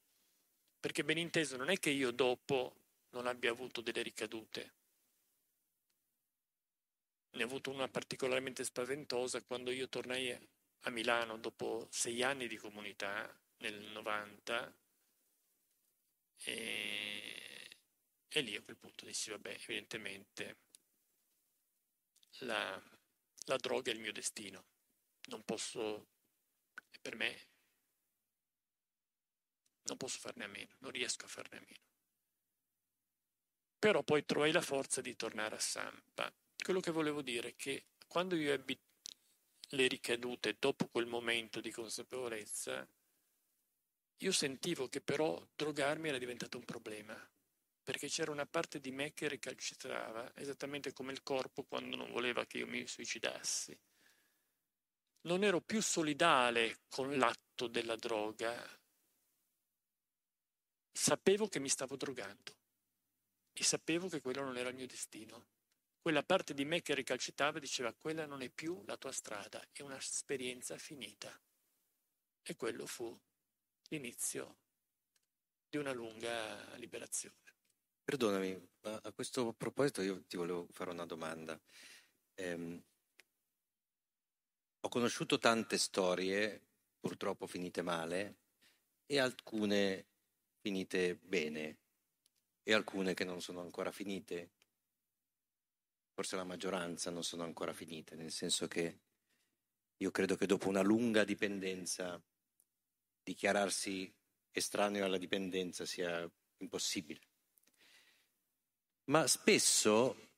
Speaker 3: Perché ben inteso non è che io dopo non abbia avuto delle ricadute, ne ho avuto una particolarmente spaventosa quando io tornai a Milano dopo sei anni di comunità nel 90 e, e lì a quel punto dissi vabbè evidentemente la, la droga è il mio destino non posso per me non posso farne a meno non riesco a farne a meno. Però poi trovai la forza di tornare a Sampa quello che volevo dire è che quando io ebbi le ricadute dopo quel momento di consapevolezza, io sentivo che però drogarmi era diventato un problema, perché c'era una parte di me che recalcitrava, esattamente come il corpo quando non voleva che io mi suicidassi. Non ero più solidale con l'atto della droga, sapevo che mi stavo drogando e sapevo che quello non era il mio destino quella parte di me che recalcitava diceva quella non è più la tua strada, è un'esperienza finita. E quello fu l'inizio di una lunga liberazione.
Speaker 2: Perdonami, ma a questo proposito io ti volevo fare una domanda. Eh, ho conosciuto tante storie, purtroppo finite male, e alcune finite bene, e alcune che non sono ancora finite forse la maggioranza non sono ancora finite, nel senso che io credo che dopo una lunga dipendenza dichiararsi estraneo alla dipendenza sia impossibile. ma spesso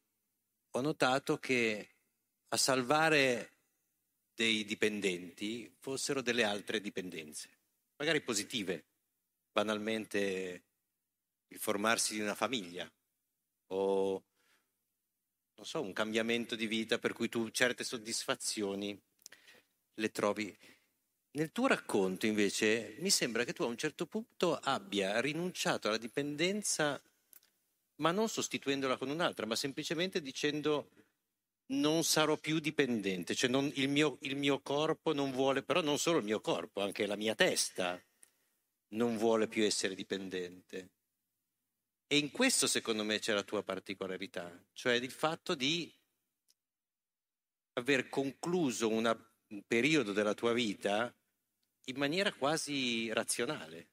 Speaker 2: ho notato che a salvare dei dipendenti fossero delle altre dipendenze, magari positive, banalmente il formarsi di una famiglia o non so, un cambiamento di vita per cui tu certe soddisfazioni le trovi. Nel tuo racconto invece mi sembra che tu a un certo punto abbia rinunciato alla dipendenza, ma non sostituendola con un'altra, ma semplicemente dicendo non sarò più dipendente, cioè non, il, mio, il mio corpo non vuole, però non solo il mio corpo, anche la mia testa non vuole più essere dipendente. E in questo secondo me c'è la tua particolarità, cioè il fatto di aver concluso una, un periodo della tua vita in maniera quasi razionale.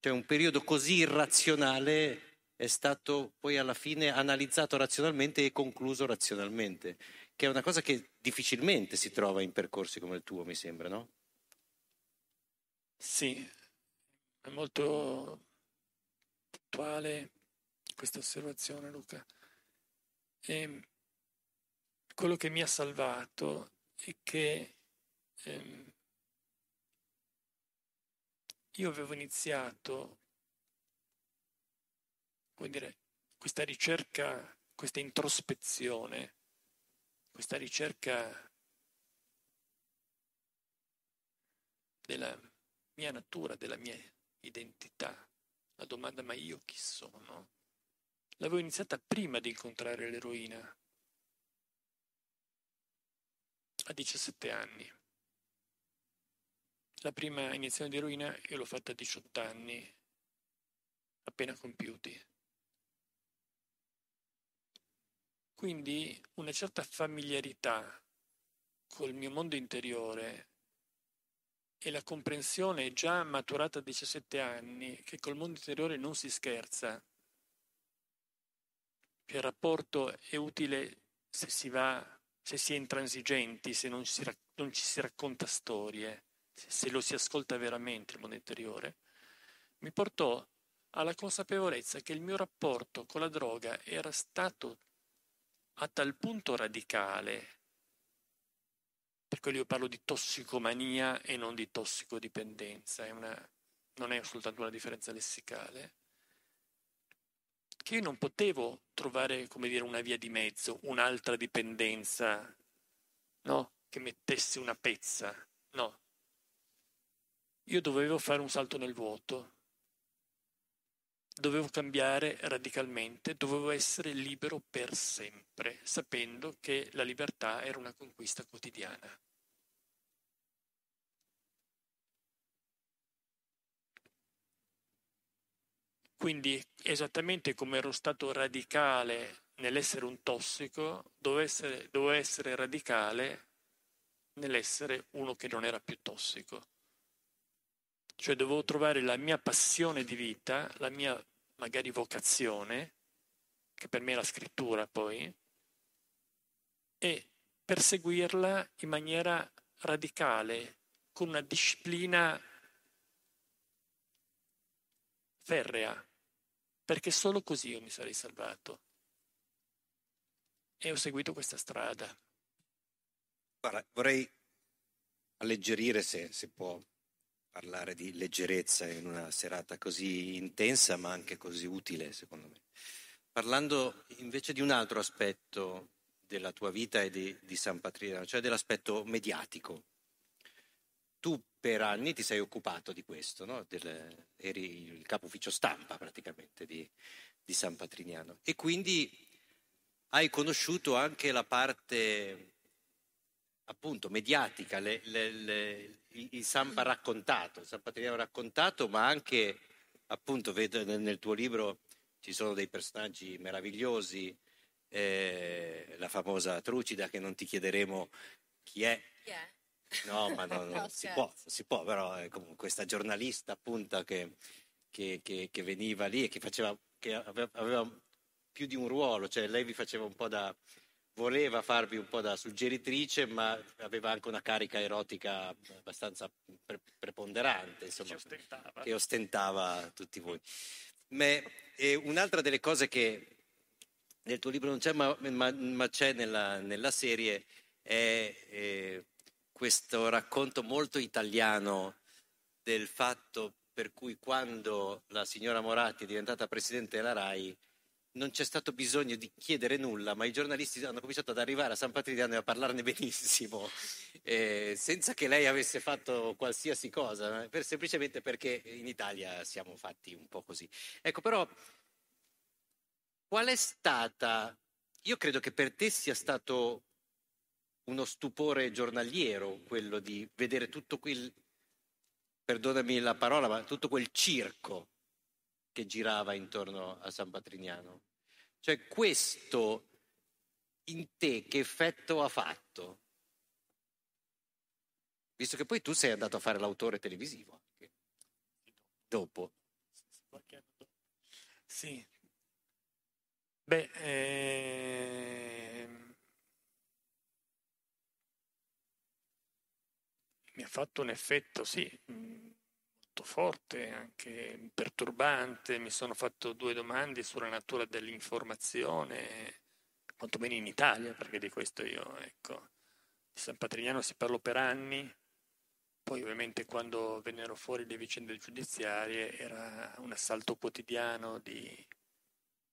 Speaker 2: Cioè un periodo così irrazionale è stato poi alla fine analizzato razionalmente e concluso razionalmente, che è una cosa che difficilmente si trova in percorsi come il tuo, mi sembra, no?
Speaker 3: Sì, è molto puntuale questa osservazione, Luca. E quello che mi ha salvato è che ehm, io avevo iniziato, vuol dire, questa ricerca, questa introspezione, questa ricerca della mia natura, della mia identità. La domanda ma io chi sono? L'avevo iniziata prima di incontrare l'eroina, a 17 anni. La prima iniezione di eroina io l'ho fatta a 18 anni, appena compiuti. Quindi una certa familiarità col mio mondo interiore e la comprensione già maturata a 17 anni che col mondo interiore non si scherza, che il rapporto è utile se si va, se si è intransigenti, se non si, non ci si racconta storie, se lo si ascolta veramente il mondo interiore, mi portò alla consapevolezza che il mio rapporto con la droga era stato a tal punto radicale per quello io parlo di tossicomania e non di tossicodipendenza, è una, non è soltanto una differenza lessicale, che io non potevo trovare, come dire, una via di mezzo, un'altra dipendenza, no? Che mettesse una pezza, no. Io dovevo fare un salto nel vuoto, dovevo cambiare radicalmente, dovevo essere libero per sempre, sapendo che la libertà era una conquista quotidiana. Quindi, esattamente come ero stato radicale nell'essere un tossico, dovevo essere, dovevo essere radicale nell'essere uno che non era più tossico. Cioè dovevo trovare la mia passione di vita, la mia magari vocazione, che per me è la scrittura poi, e perseguirla in maniera radicale, con una disciplina ferrea, perché solo così io mi sarei salvato. E ho seguito questa strada.
Speaker 2: Guarda, vorrei alleggerire, se, se può, parlare di leggerezza in una serata così intensa ma anche così utile, secondo me. Parlando invece di un altro aspetto della tua vita e di, di San Patriano, cioè dell'aspetto mediatico. Tu per anni ti sei occupato di questo, no? Del, eri il capo ufficio stampa praticamente di, di San Patrignano e quindi hai conosciuto anche la parte appunto mediatica, le, le, le, il Sampa raccontato, il San Patrignano raccontato, ma anche appunto vedo nel, nel tuo libro ci sono dei personaggi meravigliosi, eh, la famosa Trucida che non ti chiederemo chi è.
Speaker 1: Chi è?
Speaker 2: No, ma no, no, si, può, si può, però è comunque questa giornalista appunto che, che, che, che veniva lì e che, faceva, che aveva, aveva più di un ruolo, cioè lei vi faceva un po' da, voleva farvi un po' da suggeritrice, ma aveva anche una carica erotica abbastanza pre- preponderante, insomma,
Speaker 3: che ostentava.
Speaker 2: che ostentava tutti voi. e un'altra delle cose che nel tuo libro non c'è, ma, ma, ma c'è nella, nella, serie, è eh, questo racconto molto italiano del fatto per cui quando la signora Moratti è diventata presidente della RAI non c'è stato bisogno di chiedere nulla, ma i giornalisti hanno cominciato ad arrivare a San Patrignano e a parlarne benissimo, eh, senza che lei avesse fatto qualsiasi cosa, per, semplicemente perché in Italia siamo fatti un po' così. Ecco, però, qual è stata, io credo che per te sia stato uno stupore giornaliero quello di vedere tutto quel, perdonami la parola, ma tutto quel circo che girava intorno a San Patrignano. Cioè questo in te che effetto ha fatto? Visto che poi tu sei andato a fare l'autore televisivo anche. Dopo.
Speaker 3: Sì. Beh, ehm... mi ha fatto un effetto, sì, molto forte, anche perturbante. Mi sono fatto due domande sulla natura dell'informazione, quantomeno in Italia, perché di questo io, ecco, di San Patrignano si parlò per anni, poi ovviamente quando vennero fuori le vicende giudiziarie era un assalto quotidiano di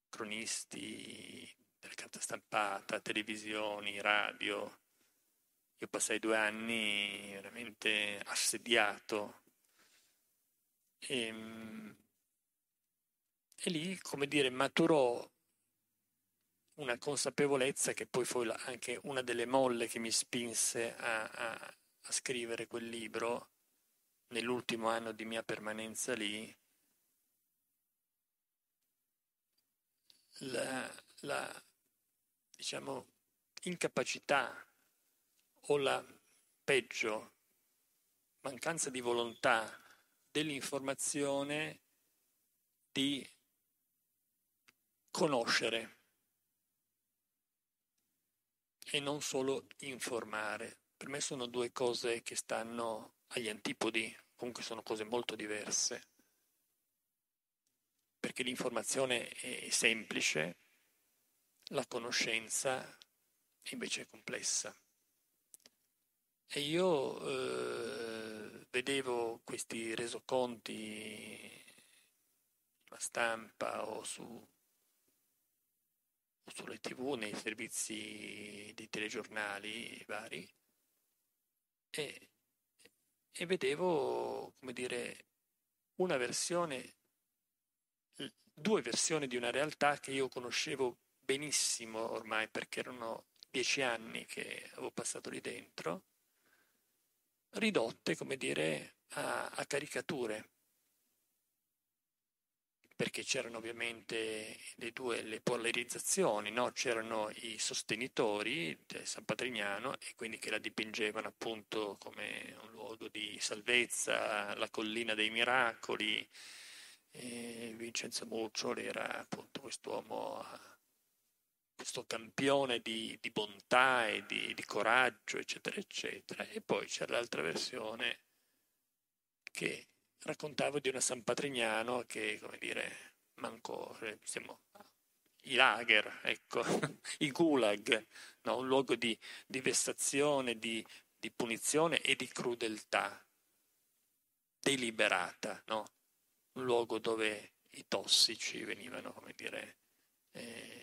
Speaker 3: cronisti della carta stampata, televisioni, radio. Io passai due anni veramente assediato e, ehm, e lì, come dire, maturò una consapevolezza che poi fu anche una delle molle che mi spinse a, a, a scrivere quel libro nell'ultimo anno di mia permanenza lì. La, la diciamo, incapacità o la peggio mancanza di volontà dell'informazione di conoscere e non solo informare. Per me sono due cose che stanno agli antipodi, comunque sono cose molto diverse, perché l'informazione è semplice, la conoscenza invece è complessa. E io eh, vedevo questi resoconti sulla stampa o, su, o sulle tv, nei servizi di telegiornali vari, e, e vedevo, come dire, una versione, due versioni di una realtà che io conoscevo benissimo ormai perché erano dieci anni che avevo passato lì dentro ridotte, come dire, a, a caricature perché c'erano ovviamente le due le polarizzazioni, no? c'erano i sostenitori di San Patrignano e quindi che la dipingevano appunto come un luogo di salvezza, la collina dei miracoli. E Vincenzo Muccioli era appunto quest'uomo questo campione di, di bontà e di, di, coraggio, eccetera, eccetera. E poi c'è l'altra versione che raccontavo di una San Patrignano che, come dire, manco, eh, siamo i lager, ecco, i gulag, no? un luogo di, di vessazione, di, di, punizione e di crudeltà, deliberata, no? un luogo dove i tossici venivano, come dire, eh,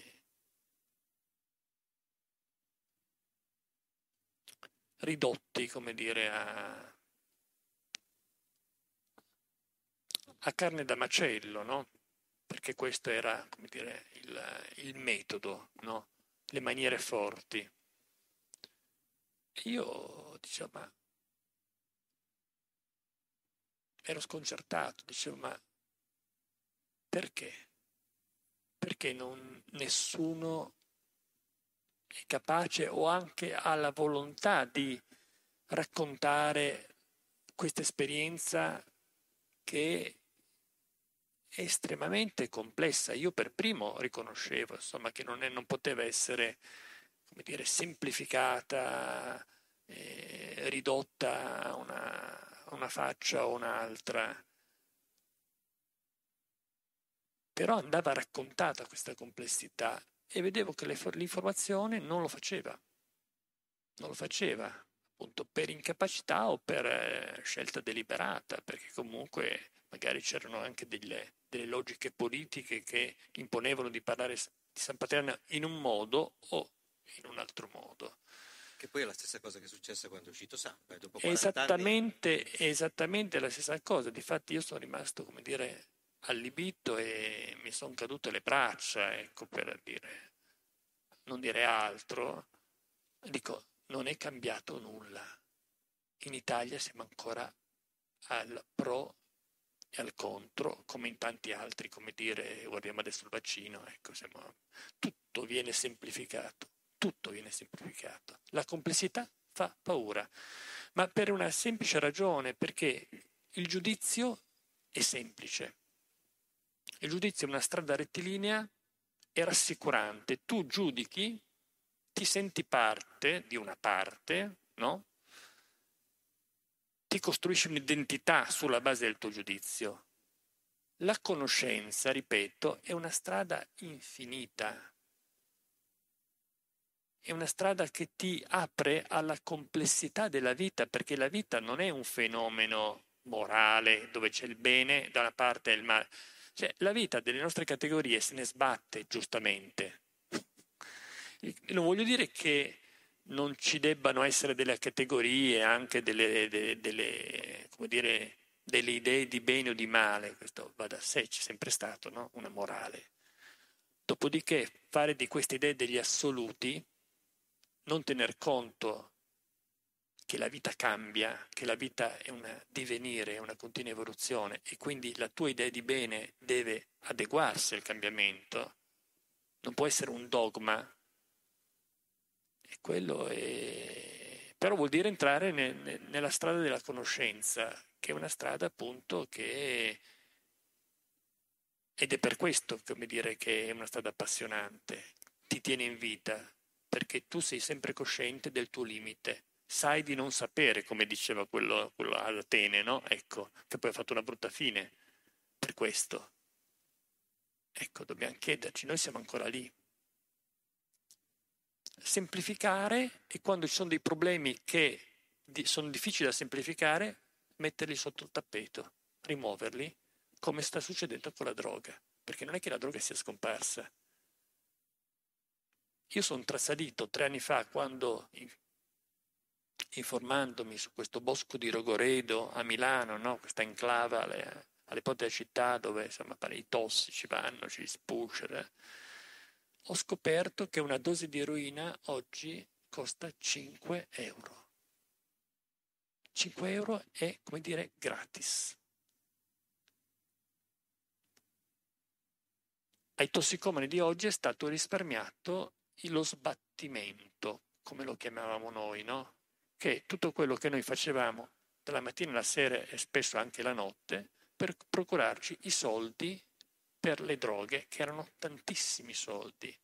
Speaker 3: ridotti, come dire, a, a carne da macello, no? Perché questo era, dire, il, il metodo, no? Le maniere forti. io, diciamo, ma ero sconcertato, dicevo, ma perché? Perché non, nessuno è capace o anche ha la volontà di raccontare questa esperienza che è estremamente complessa. Io per primo riconoscevo insomma, che non, è, non poteva essere come dire, semplificata, eh, ridotta a una, una faccia o un'altra. però andava raccontata questa complessità e vedevo che l'informazione non lo faceva, non lo faceva appunto per incapacità o per eh, scelta deliberata, perché comunque magari c'erano anche delle, delle logiche politiche che imponevano di parlare di San Paterno in un modo o in un altro modo.
Speaker 2: Che poi è la stessa cosa che è successa quando è uscito Sampa. Eh,
Speaker 3: esattamente, anni... esattamente la stessa cosa. Difatti io sono rimasto, come dire, allibito e mi sono cadute le braccia, ecco, per dire, non dire altro. Dico, non è cambiato nulla. In Italia siamo ancora al pro e al contro, come in tanti altri, come dire, guardiamo adesso il vaccino, ecco, siamo, tutto viene semplificato tutto viene semplificato. La complessità fa paura, ma per una semplice ragione, perché il giudizio è semplice. Il giudizio è una strada rettilinea e rassicurante. Tu giudichi, ti senti parte di una parte, no? Ti costruisci un'identità sulla base del tuo giudizio. La conoscenza, ripeto, è una strada infinita è una strada che ti apre alla complessità della vita, perché la vita non è un fenomeno morale dove c'è il bene da una parte e il male. Cioè, la vita delle nostre categorie se ne sbatte giustamente. Non voglio dire che non ci debbano essere delle categorie, anche delle, delle, delle, dire, delle idee di bene o di male, questo va da sé, c'è sempre stato no? una morale. Dopodiché fare di queste idee degli assoluti non tener conto che la vita cambia, che la vita è un divenire, è una continua evoluzione e quindi la tua idea di bene deve adeguarsi al cambiamento, non può essere un dogma. E quello è... Però vuol dire entrare ne, ne, nella strada della conoscenza, che è una strada appunto che... Ed è per questo, come dire, che è una strada appassionante, ti tiene in vita, perché tu sei sempre cosciente del tuo limite. Sai di non sapere, come diceva quello, quello ad Atene, no? Ecco, che poi ha fatto una brutta fine per questo. Ecco, dobbiamo chiederci, noi siamo ancora lì. Semplificare e quando ci sono dei problemi che sono difficili da semplificare, metterli sotto il tappeto, rimuoverli, come sta succedendo con la droga, perché non è che la droga sia scomparsa, io sono trasalito tre anni fa quando, informandomi su questo bosco di Rogoredo a Milano, no? questa enclava alle, alle porte della città dove insomma, i tossici vanno, ci spuscere, ho scoperto che una dose di eroina oggi costa 5 euro. 5 euro è, come dire, gratis. Ai tossicomani di oggi è stato risparmiato lo sbattimento, come lo chiamavamo noi, no? Che tutto quello che noi facevamo dalla mattina alla sera e spesso anche la notte per procurarci i soldi per le droghe, che erano tantissimi soldi.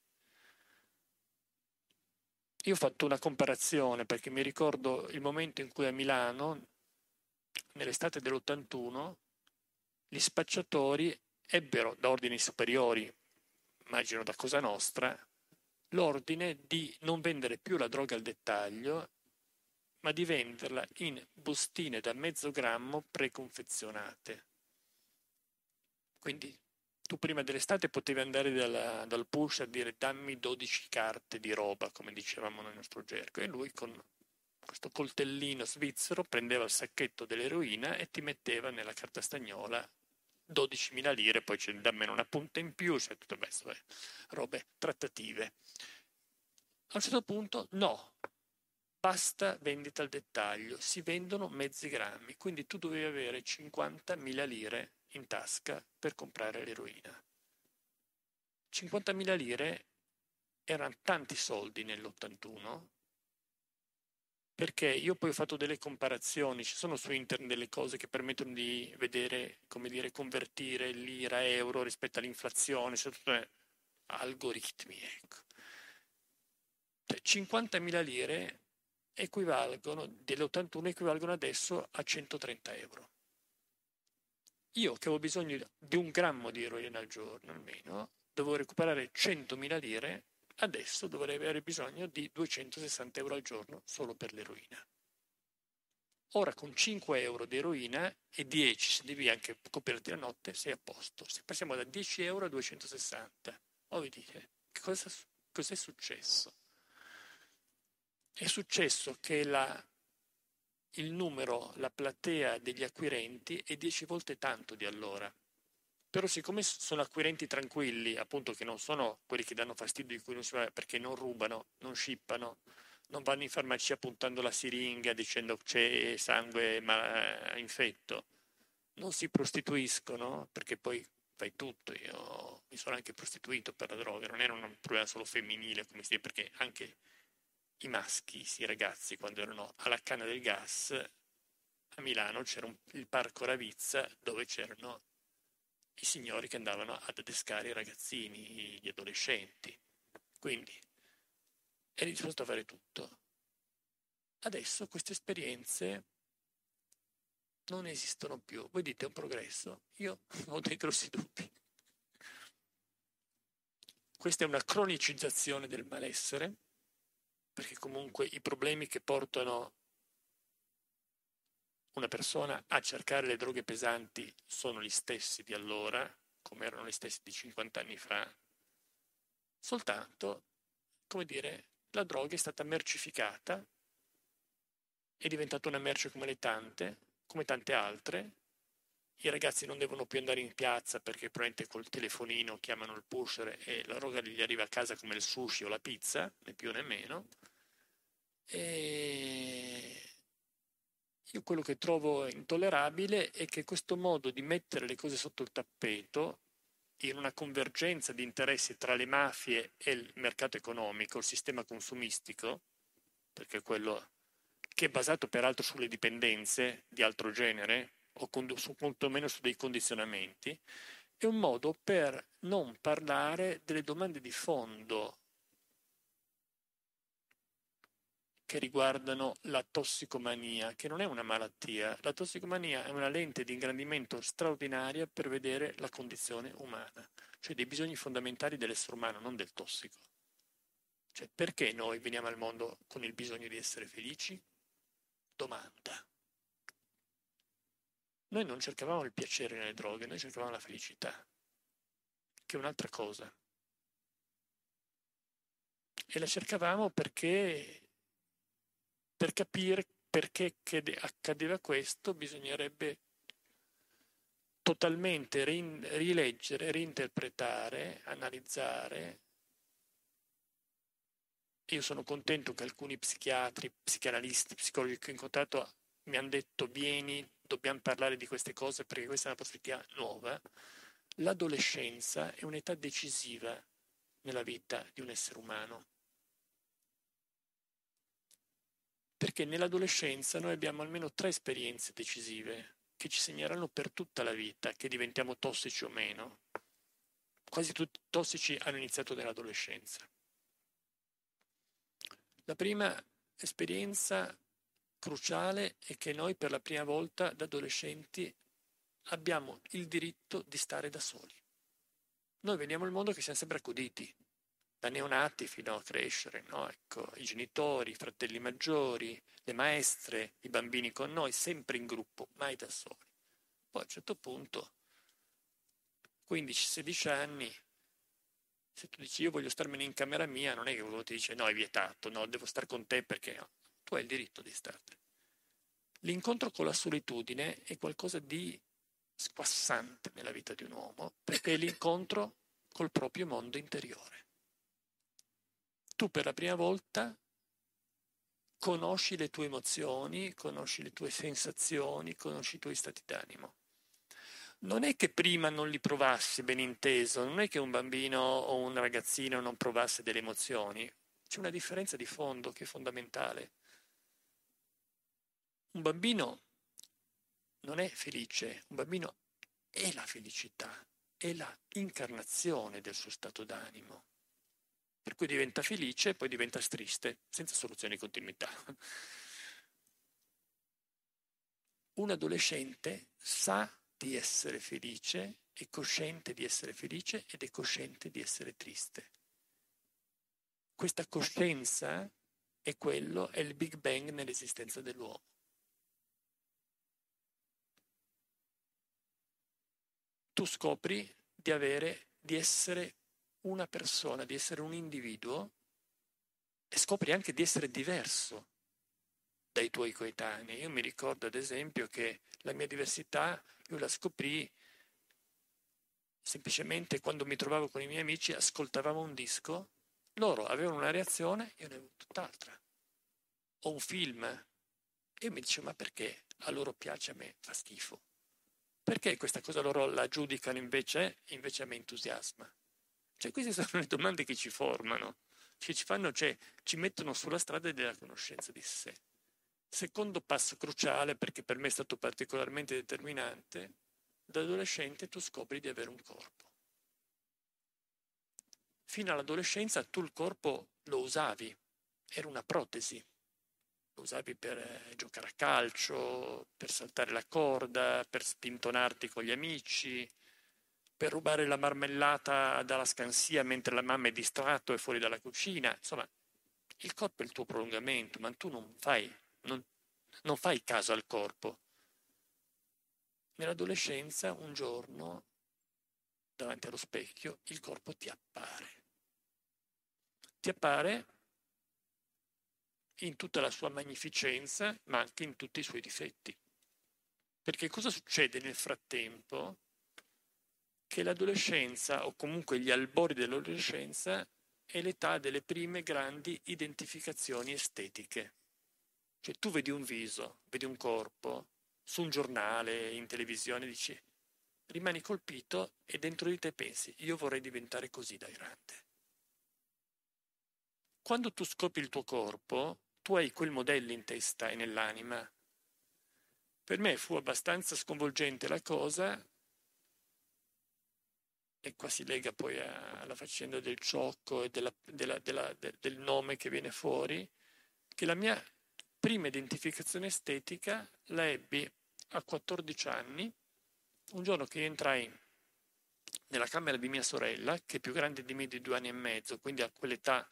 Speaker 3: Io ho fatto una comparazione perché mi ricordo il momento in cui a Milano, nell'estate dell'81, gli spacciatori ebbero da ordini superiori, immagino da Cosa Nostra, l'ordine di non vendere più la droga al dettaglio, ma di venderla in bustine da mezzo grammo preconfezionate. Quindi tu prima dell'estate potevi andare dalla, dal push a dire dammi 12 carte di roba, come dicevamo nel nostro gergo, e lui con questo coltellino svizzero prendeva il sacchetto dell'eroina e ti metteva nella carta stagnola 12.000 lire, poi c'è da meno una punta in più, cioè tutto questo, eh, robe trattative. A un certo punto no, basta vendita al dettaglio, si vendono mezzi grammi, quindi tu dovevi avere 50.000 lire in tasca per comprare l'eroina. 50.000 lire erano tanti soldi nell'81 perché io poi ho fatto delle comparazioni, ci sono su internet delle cose che permettono di vedere, come dire, convertire l'ira a euro rispetto all'inflazione, soprattutto algoritmi, ecco. 50.000 cioè, lire equivalgono, dell'81 equivalgono adesso a 130 euro. Io che avevo bisogno di un grammo di eroina al giorno almeno, dovevo recuperare 100.000 lire, adesso dovrei avere bisogno di 260 euro al giorno solo per l'eroina. Ora con 5 euro di eroina e 10, se devi anche coprirti la notte, sei a posto. Se passiamo da 10 euro a 260, o vi dite, che cosa, cos'è successo? È successo che la, il numero, la platea degli acquirenti è 10 volte tanto di allora. Però siccome sono acquirenti tranquilli, appunto che non sono quelli che danno fastidio di cui non si va perché non rubano, non scippano, non vanno in farmacia puntando la siringa dicendo c'è sangue ma, infetto, non si prostituiscono perché poi fai tutto, io mi sono anche prostituito per la droga, non era un problema solo femminile come si dice, perché anche i maschi, i ragazzi quando erano alla canna del gas a Milano c'era un, il parco Ravizza dove c'erano i signori che andavano ad adescare i ragazzini, gli adolescenti. Quindi eri disposto a fare tutto. Adesso queste esperienze non esistono più. Voi dite un progresso? Io ho dei grossi dubbi. Questa è una cronicizzazione del malessere, perché comunque i problemi che portano una persona a cercare le droghe pesanti sono gli stessi di allora, come erano gli stessi di 50 anni fa, soltanto, come dire, la droga è stata mercificata, è diventata una merce come le tante, come tante altre. I ragazzi non devono più andare in piazza perché probabilmente col telefonino chiamano il pusher e la droga gli arriva a casa come il sushi o la pizza, né più né meno. E io quello che trovo intollerabile è che questo modo di mettere le cose sotto il tappeto in una convergenza di interessi tra le mafie e il mercato economico, il sistema consumistico, perché quello che è basato peraltro sulle dipendenze di altro genere, o con, su, molto meno su dei condizionamenti, è un modo per non parlare delle domande di fondo che riguardano la tossicomania, che non è una malattia. La tossicomania è una lente di ingrandimento straordinaria per vedere la condizione umana, cioè dei bisogni fondamentali dell'essere umano, non del tossico. Cioè, perché noi veniamo al mondo con il bisogno di essere felici? Domanda. Noi non cercavamo il piacere nelle droghe, noi cercavamo la felicità, che è un'altra cosa. E la cercavamo perché per capire perché accadeva questo bisognerebbe totalmente rileggere, reinterpretare, analizzare. Io sono contento che alcuni psichiatri, psicanalisti, psicologi che ho incontrato mi hanno detto vieni, dobbiamo parlare di queste cose perché questa è una prospettiva nuova. L'adolescenza è un'età decisiva nella vita di un essere umano. perché nell'adolescenza noi abbiamo almeno tre esperienze decisive che ci segneranno per tutta la vita che diventiamo tossici o meno. Quasi tutti i tossici hanno iniziato nell'adolescenza. La prima esperienza cruciale è che noi per la prima volta da adolescenti abbiamo il diritto di stare da soli. Noi vediamo il mondo che siamo sempre accuditi, da neonati fino a crescere, no? ecco, i genitori, i fratelli maggiori, le maestre, i bambini con noi, sempre in gruppo, mai da soli. Poi a un certo punto, 15-16 anni, se tu dici io voglio starmene in camera mia, non è che uno ti dice no, è vietato, no, devo stare con te perché no. Tu hai il diritto di startene. L'incontro con la solitudine è qualcosa di squassante nella vita di un uomo, perché è l'incontro col proprio mondo interiore tu per la prima volta conosci le tue emozioni, conosci le tue sensazioni, conosci i tuoi stati d'animo. Non è che prima non li provassi, ben inteso, non è che un bambino o un ragazzino non provasse delle emozioni, c'è una differenza di fondo che è fondamentale. Un bambino non è felice, un bambino è la felicità, è la incarnazione del suo stato d'animo per cui diventa felice e poi diventa triste, senza soluzione di continuità. Un adolescente sa di essere felice, è cosciente di essere felice ed è cosciente di essere triste. Questa coscienza è quello, è il Big Bang nell'esistenza dell'uomo. Tu scopri di avere, di essere una persona, di essere un individuo e scopri anche di essere diverso dai tuoi coetanei. Io mi ricordo ad esempio che la mia diversità io la scoprì semplicemente quando mi trovavo con i miei amici, ascoltavamo un disco, loro avevano una reazione, io ne avevo tutt'altra. O un film, e io mi dicevo ma perché a loro piace, a me fa schifo? Perché questa cosa loro la giudicano invece, invece a me entusiasma? Cioè queste sono le domande che ci formano, che ci fanno, cioè ci mettono sulla strada della conoscenza di sé. Secondo passo cruciale, perché per me è stato particolarmente determinante, da adolescente tu scopri di avere un corpo. Fino all'adolescenza tu il corpo lo usavi, era una protesi. Usavi per eh, giocare a calcio, per saltare la corda, per spintonarti con gli amici, per rubare la marmellata dalla scansia mentre la mamma è distratto e fuori dalla cucina. Insomma, il corpo è il tuo prolungamento, ma tu non fai non, non fai caso al corpo. Nell'adolescenza, un giorno, davanti allo specchio, il corpo ti appare. Ti appare in tutta la sua magnificenza, ma anche in tutti i suoi difetti. Perché cosa succede nel frattempo? Che l'adolescenza, o comunque gli albori dell'adolescenza, è l'età delle prime grandi identificazioni estetiche. Cioè tu vedi un viso, vedi un corpo, su un giornale, in televisione, dici, rimani colpito e dentro di te pensi, io vorrei diventare così da grande. Quando tu scopri il tuo corpo, tu hai quel modello in testa e nell'anima. Per me fu abbastanza sconvolgente la cosa, e qua si lega poi alla faccenda del ciocco e della, della, della, del nome che viene fuori, che la mia prima identificazione estetica la ebbi a 14 anni, un giorno che entrai nella camera di mia sorella, che è più grande di me di due anni e mezzo, quindi a quell'età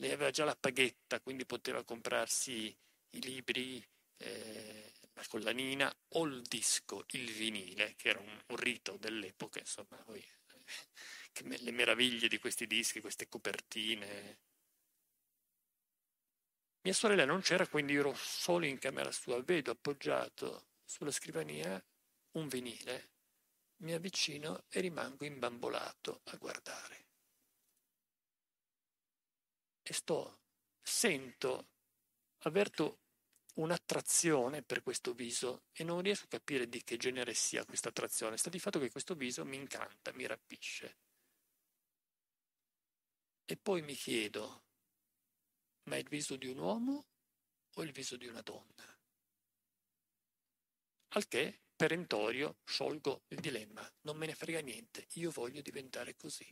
Speaker 3: lei aveva già la paghetta, quindi poteva comprarsi i libri, eh, la collanina o il disco, il vinile, che era un, un rito dell'epoca, insomma, poi, eh, le meraviglie di questi dischi, queste copertine, mia sorella non c'era, quindi ero solo in camera sua. Vedo appoggiato sulla scrivania un vinile. Mi avvicino e rimango imbambolato a guardare. E sto, sento, avverto un'attrazione per questo viso e non riesco a capire di che genere sia questa attrazione. Sta di fatto che questo viso mi incanta, mi rapisce. E poi mi chiedo, ma è il viso di un uomo o il viso di una donna? Al che, perentorio, sciolgo il dilemma, non me ne frega niente, io voglio diventare così.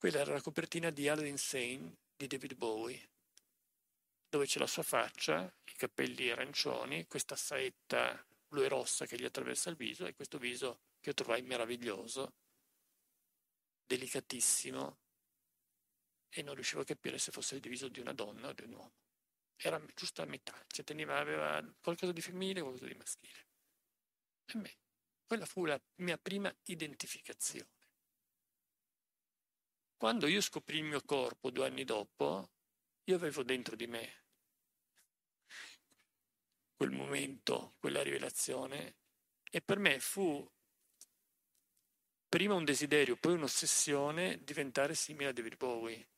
Speaker 3: Quella era la copertina di Aladdin Sane di David Bowie, dove c'è la sua faccia, i capelli arancioni, questa saetta blu e rossa che gli attraversa il viso e questo viso che io trovai meraviglioso, delicatissimo, e non riuscivo a capire se fosse il diviso di una donna o di un uomo. Era giusto a metà, cioè teneva, aveva qualcosa di femminile e qualcosa di maschile. E me, quella fu la mia prima identificazione. Quando io scoprì il mio corpo due anni dopo, io avevo dentro di me quel momento, quella rivelazione, e per me fu prima un desiderio, poi un'ossessione diventare simile a David Bowie.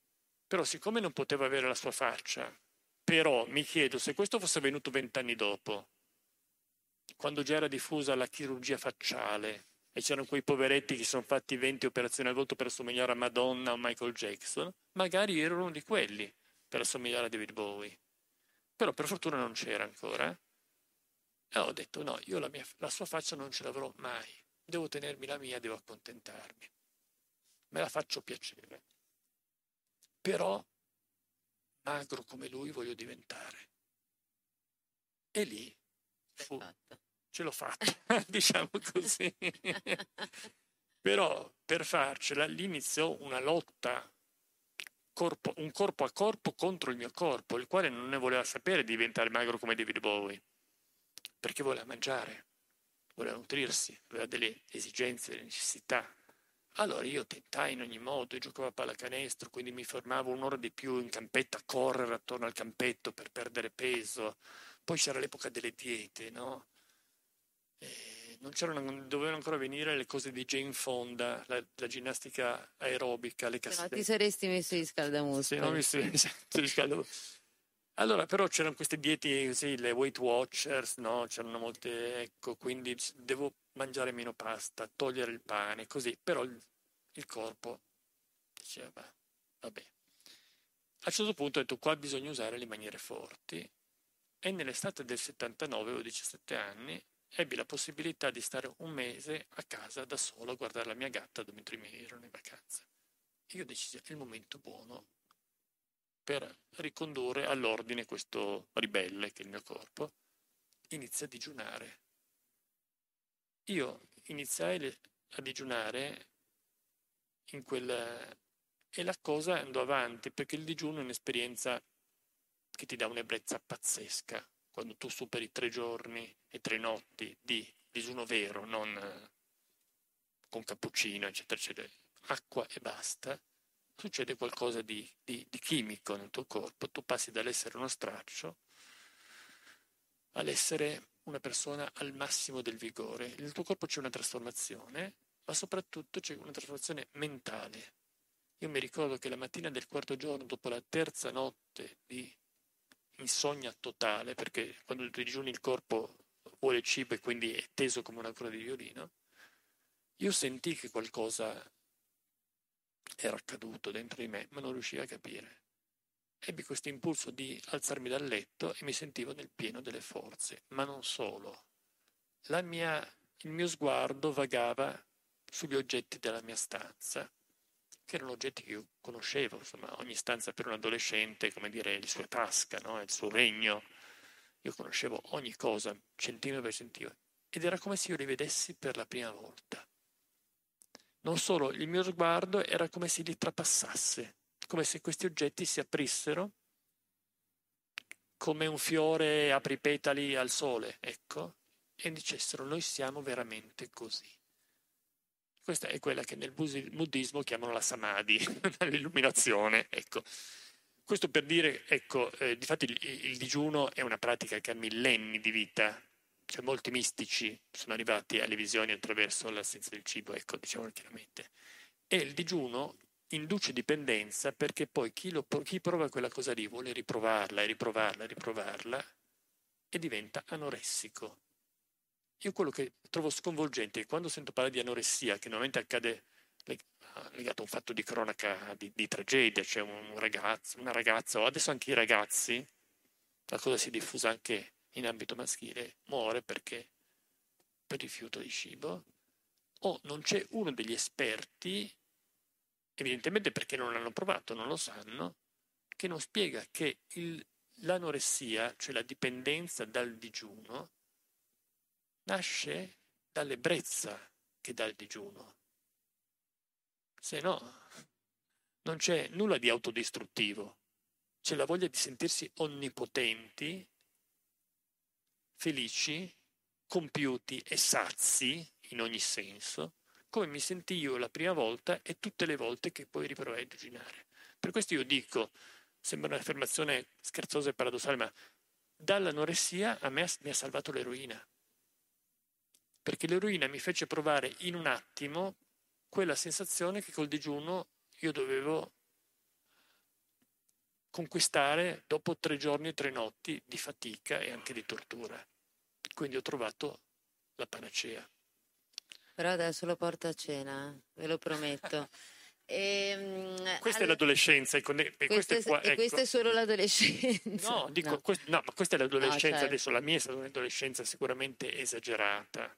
Speaker 3: Però siccome non poteva avere la sua faccia, però mi chiedo se questo fosse avvenuto vent'anni dopo, quando già era diffusa la chirurgia facciale e c'erano quei poveretti che sono fatti 20 operazioni al volto per assomigliare a Madonna o Michael Jackson, magari ero uno di quelli per assomigliare a David Bowie. Però per fortuna non c'era ancora. E ho detto no, io la, mia, la sua faccia non ce l'avrò mai, devo tenermi la mia, devo accontentarmi. Me la faccio piacere però magro come lui voglio diventare. E lì fu, ce l'ho fatta, diciamo così. Però per farcela lì iniziò una lotta, corpo, un corpo a corpo contro il mio corpo, il quale non ne voleva sapere di diventare magro come David Bowie, perché voleva mangiare, voleva nutrirsi, aveva delle esigenze, delle necessità. Allora io tentai in ogni modo, io giocavo a pallacanestro, quindi mi fermavo un'ora di più in campetto a correre attorno al campetto per perdere peso. Poi c'era l'epoca delle diete, no? E non c'erano, dovevano ancora venire le cose di Jane Fonda, la, la ginnastica aerobica, le cassette.
Speaker 1: No, ti saresti messo di scaldamuscoli.
Speaker 3: Sì, non mi sono messo di scaldamuscoli. Allora, però c'erano queste diete così, le Weight Watchers, no? C'erano molte, ecco, quindi devo mangiare meno pasta, togliere il pane, così, però il, il corpo diceva, vabbè. A un certo punto ho detto, qua bisogna usare le maniere forti e nell'estate del 79, avevo 17 anni, ebbi la possibilità di stare un mese a casa da solo a guardare la mia gatta mentre i miei erano in vacanza. Io decisi, è il momento buono per ricondurre all'ordine questo ribelle che è il mio corpo, inizia a digiunare. Io iniziai a digiunare in quel... e la cosa andò avanti perché il digiuno è un'esperienza che ti dà un'ebbrezza pazzesca quando tu superi tre giorni e tre notti di digiuno vero, non con cappuccino, eccetera, eccetera, acqua e basta, succede qualcosa di, di, di chimico nel tuo corpo, tu passi dall'essere uno straccio all'essere una persona al massimo del vigore. Nel tuo corpo c'è una trasformazione, ma soprattutto c'è una trasformazione mentale. Io mi ricordo che la mattina del quarto giorno, dopo la terza notte di insonnia totale, perché quando digiuni il corpo vuole cibo e quindi è teso come una corda di violino, io sentii che qualcosa era accaduto dentro di me, ma non riuscivo a capire. Ebbi questo impulso di alzarmi dal letto e mi sentivo nel pieno delle forze, ma non solo. Mia, il mio sguardo vagava sugli oggetti della mia stanza, che erano oggetti che io conoscevo, insomma, ogni stanza per un adolescente, come dire, le sue tasche, no? il suo regno. Io conoscevo ogni cosa, centimetro per centimetro, ed era come se io li vedessi per la prima volta. Non solo, il mio sguardo era come se li trapassasse, come se questi oggetti si aprissero come un fiore apre i petali al sole, ecco, e dicessero noi siamo veramente così. Questa è quella che nel buddismo chiamano la samadhi, l'illuminazione, ecco. Questo per dire, ecco, eh, difatti il, il digiuno è una pratica che ha millenni di vita, cioè molti mistici sono arrivati alle visioni attraverso l'assenza del cibo, ecco, diciamo chiaramente. E il digiuno induce dipendenza perché poi chi, lo, chi prova quella cosa lì vuole riprovarla e riprovarla e riprovarla e diventa anoressico. Io quello che trovo sconvolgente è quando sento parlare di anoressia, che normalmente accade legato a un fatto di cronaca, di, di tragedia, c'è cioè un ragazzo, una ragazza, o adesso anche i ragazzi, la cosa si è diffusa anche in ambito maschile muore perché per rifiuto di cibo o non c'è uno degli esperti, evidentemente perché non l'hanno provato, non lo sanno, che non spiega che il, l'anoressia, cioè la dipendenza dal digiuno, nasce dall'ebbrezza che dà il digiuno. Se no, non c'è nulla di autodistruttivo, c'è la voglia di sentirsi onnipotenti felici, compiuti e sazi in ogni senso, come mi senti io la prima volta e tutte le volte che poi riprovai a deginare. Per questo io dico, sembra un'affermazione scherzosa e paradossale, ma dall'anoressia a me mi ha salvato l'eroina. Perché l'eroina mi fece provare in un attimo quella sensazione che col digiuno io dovevo conquistare dopo tre giorni e tre notti di fatica e anche di tortura. Quindi ho trovato la panacea.
Speaker 1: Però adesso lo porto a cena, ve lo prometto.
Speaker 3: E, um, questa all... è l'adolescenza, e,
Speaker 1: e, questa, è, qua, ecco. questa è solo l'adolescenza.
Speaker 3: No, dico, no. Quest... no ma questa è l'adolescenza, no, certo. adesso la mia è stata un'adolescenza sicuramente esagerata,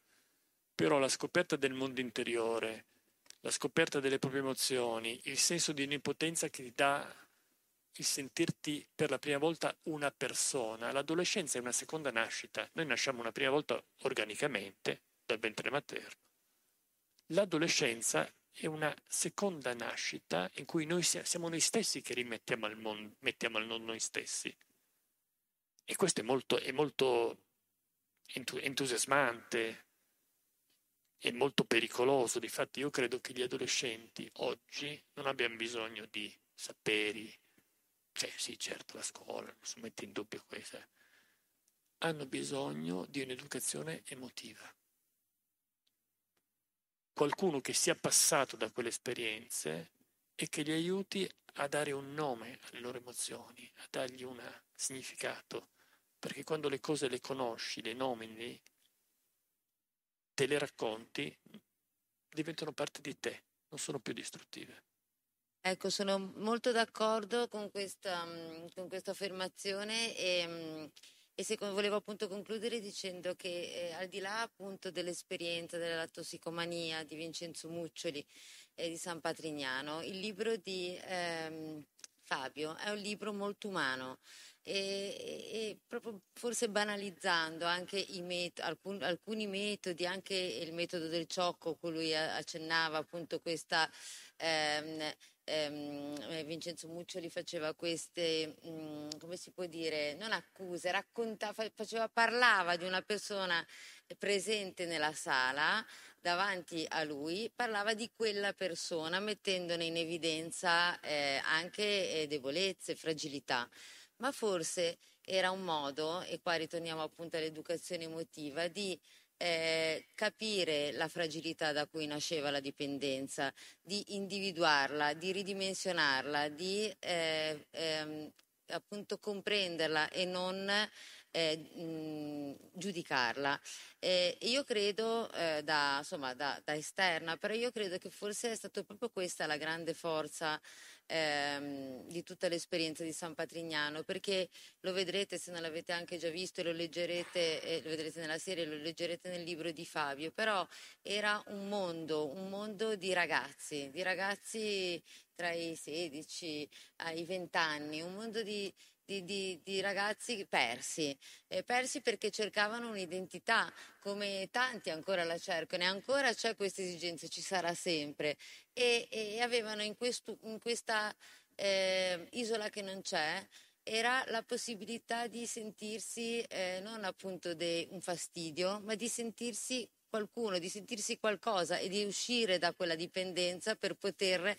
Speaker 3: però la scoperta del mondo interiore, la scoperta delle proprie emozioni, il senso di onnipotenza che ti dà il sentirti per la prima volta una persona. L'adolescenza è una seconda nascita. Noi nasciamo una prima volta organicamente dal ventre materno. L'adolescenza è una seconda nascita in cui noi siamo noi stessi che rimettiamo al mondo, mettiamo al mondo noi stessi. E questo è molto, è molto entusiasmante, è molto pericoloso. Difatti io credo che gli adolescenti oggi non abbiano bisogno di saperi, cioè sì certo la scuola, non si mette in dubbio questo, hanno bisogno di un'educazione emotiva. Qualcuno che sia passato da quelle esperienze e che gli aiuti a dare un nome alle loro emozioni, a dargli un significato, perché quando le cose le conosci, le nomini, te le racconti, diventano parte di te, non sono più distruttive.
Speaker 1: Ecco, sono molto d'accordo con questa, con questa affermazione e e se volevo appunto concludere dicendo che eh, al di là appunto dell'esperienza della tossicomania di Vincenzo Muccioli e di San Patrignano, il libro di ehm, Fabio è un libro molto umano e, e proprio forse banalizzando anche met- alcun, alcuni metodi, anche il metodo del ciocco, cui lui accennava appunto questa ehm, ehm, eh, Vincenzo Muccioli faceva queste, mh, mm, come si può dire, non accuse, raccontava, faceva, parlava di una persona presente nella sala davanti a lui, parlava di quella persona mettendone in evidenza eh, anche eh, debolezze, fragilità, ma forse era un modo, e qua ritorniamo appunto all'educazione emotiva, di eh, capire la fragilità da cui nasceva la dipendenza, di individuarla, di ridimensionarla, di eh, ehm, appunto comprenderla e non eh, mh, giudicarla. Eh, io credo, eh, da, insomma, da, da, esterna, però io credo che forse è stata proprio questa la grande forza ehm, di tutta l'esperienza di San Patrignano, perché lo vedrete se non l'avete anche già visto e lo leggerete, eh, lo vedrete nella serie, lo leggerete nel libro di Fabio, però era un mondo, un mondo di ragazzi, di ragazzi tra i 16 ai 20 anni, un mondo di di, di, di ragazzi persi, eh, persi perché cercavano un'identità, come tanti ancora la cercano e ancora c'è questa esigenza, ci sarà sempre, e, e avevano in, questo, in questa eh, isola che non c'è, era la possibilità di sentirsi eh, non appunto de, un fastidio, ma di sentirsi qualcuno, di sentirsi qualcosa e di uscire da quella dipendenza per poter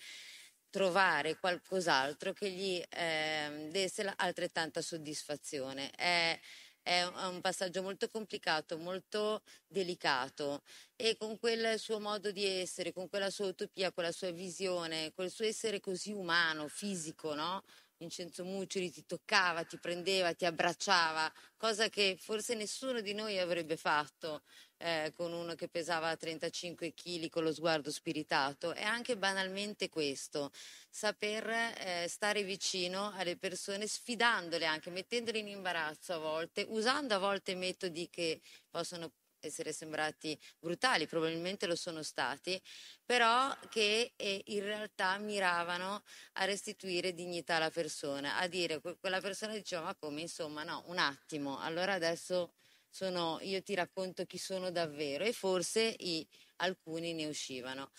Speaker 1: trovare qualcos'altro che gli eh, desse altrettanta soddisfazione. È, è un passaggio molto complicato, molto delicato e con quel suo modo di essere, con quella sua utopia, quella sua visione, quel suo essere così umano, fisico, no? Vincenzo Muccioli ti toccava, ti prendeva, ti abbracciava, cosa che forse nessuno di noi avrebbe fatto eh, con uno che pesava 35 kg con lo sguardo spiritato. È anche banalmente questo, saper eh, stare vicino alle persone, sfidandole anche, mettendole in imbarazzo a volte, usando a volte metodi che possono essere sembrati brutali, probabilmente lo sono stati, però che eh, in realtà miravano a restituire dignità alla persona, a dire, quella persona diceva ma come insomma no, un attimo, allora adesso sono, io ti racconto chi sono davvero e forse i, alcuni ne uscivano.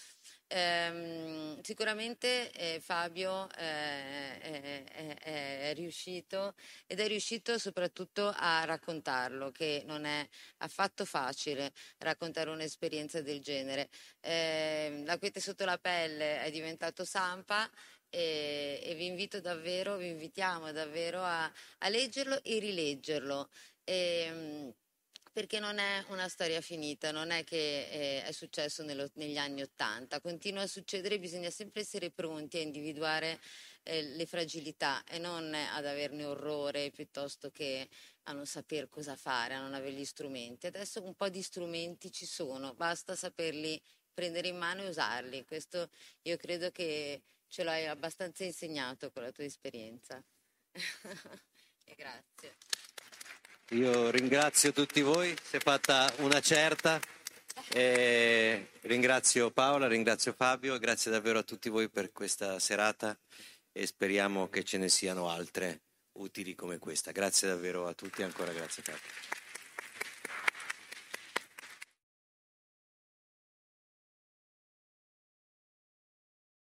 Speaker 1: Eh, sicuramente eh, Fabio eh, è, è, riuscito ed è riuscito soprattutto a raccontarlo, che non è affatto facile raccontare un'esperienza del genere. Eh, la quiete sotto la pelle è diventato Sampa e, e, vi invito davvero, vi invitiamo davvero a, a leggerlo e rileggerlo. Ehm, perché non è una storia finita, non è che eh, è successo nello, negli anni Ottanta, continua a succedere, bisogna sempre essere pronti a individuare eh, le fragilità e non ad averne orrore piuttosto che a non sapere cosa fare, a non avere gli strumenti. Adesso un po' di strumenti ci sono, basta saperli prendere in mano e usarli. Questo io credo che ce l'hai abbastanza insegnato con la tua esperienza. grazie.
Speaker 2: Io ringrazio tutti voi, si è fatta una certa. E ringrazio Paola, ringrazio Fabio, grazie davvero a tutti voi per questa serata e speriamo che ce ne siano altre utili come questa. Grazie davvero a tutti e ancora grazie Fabio.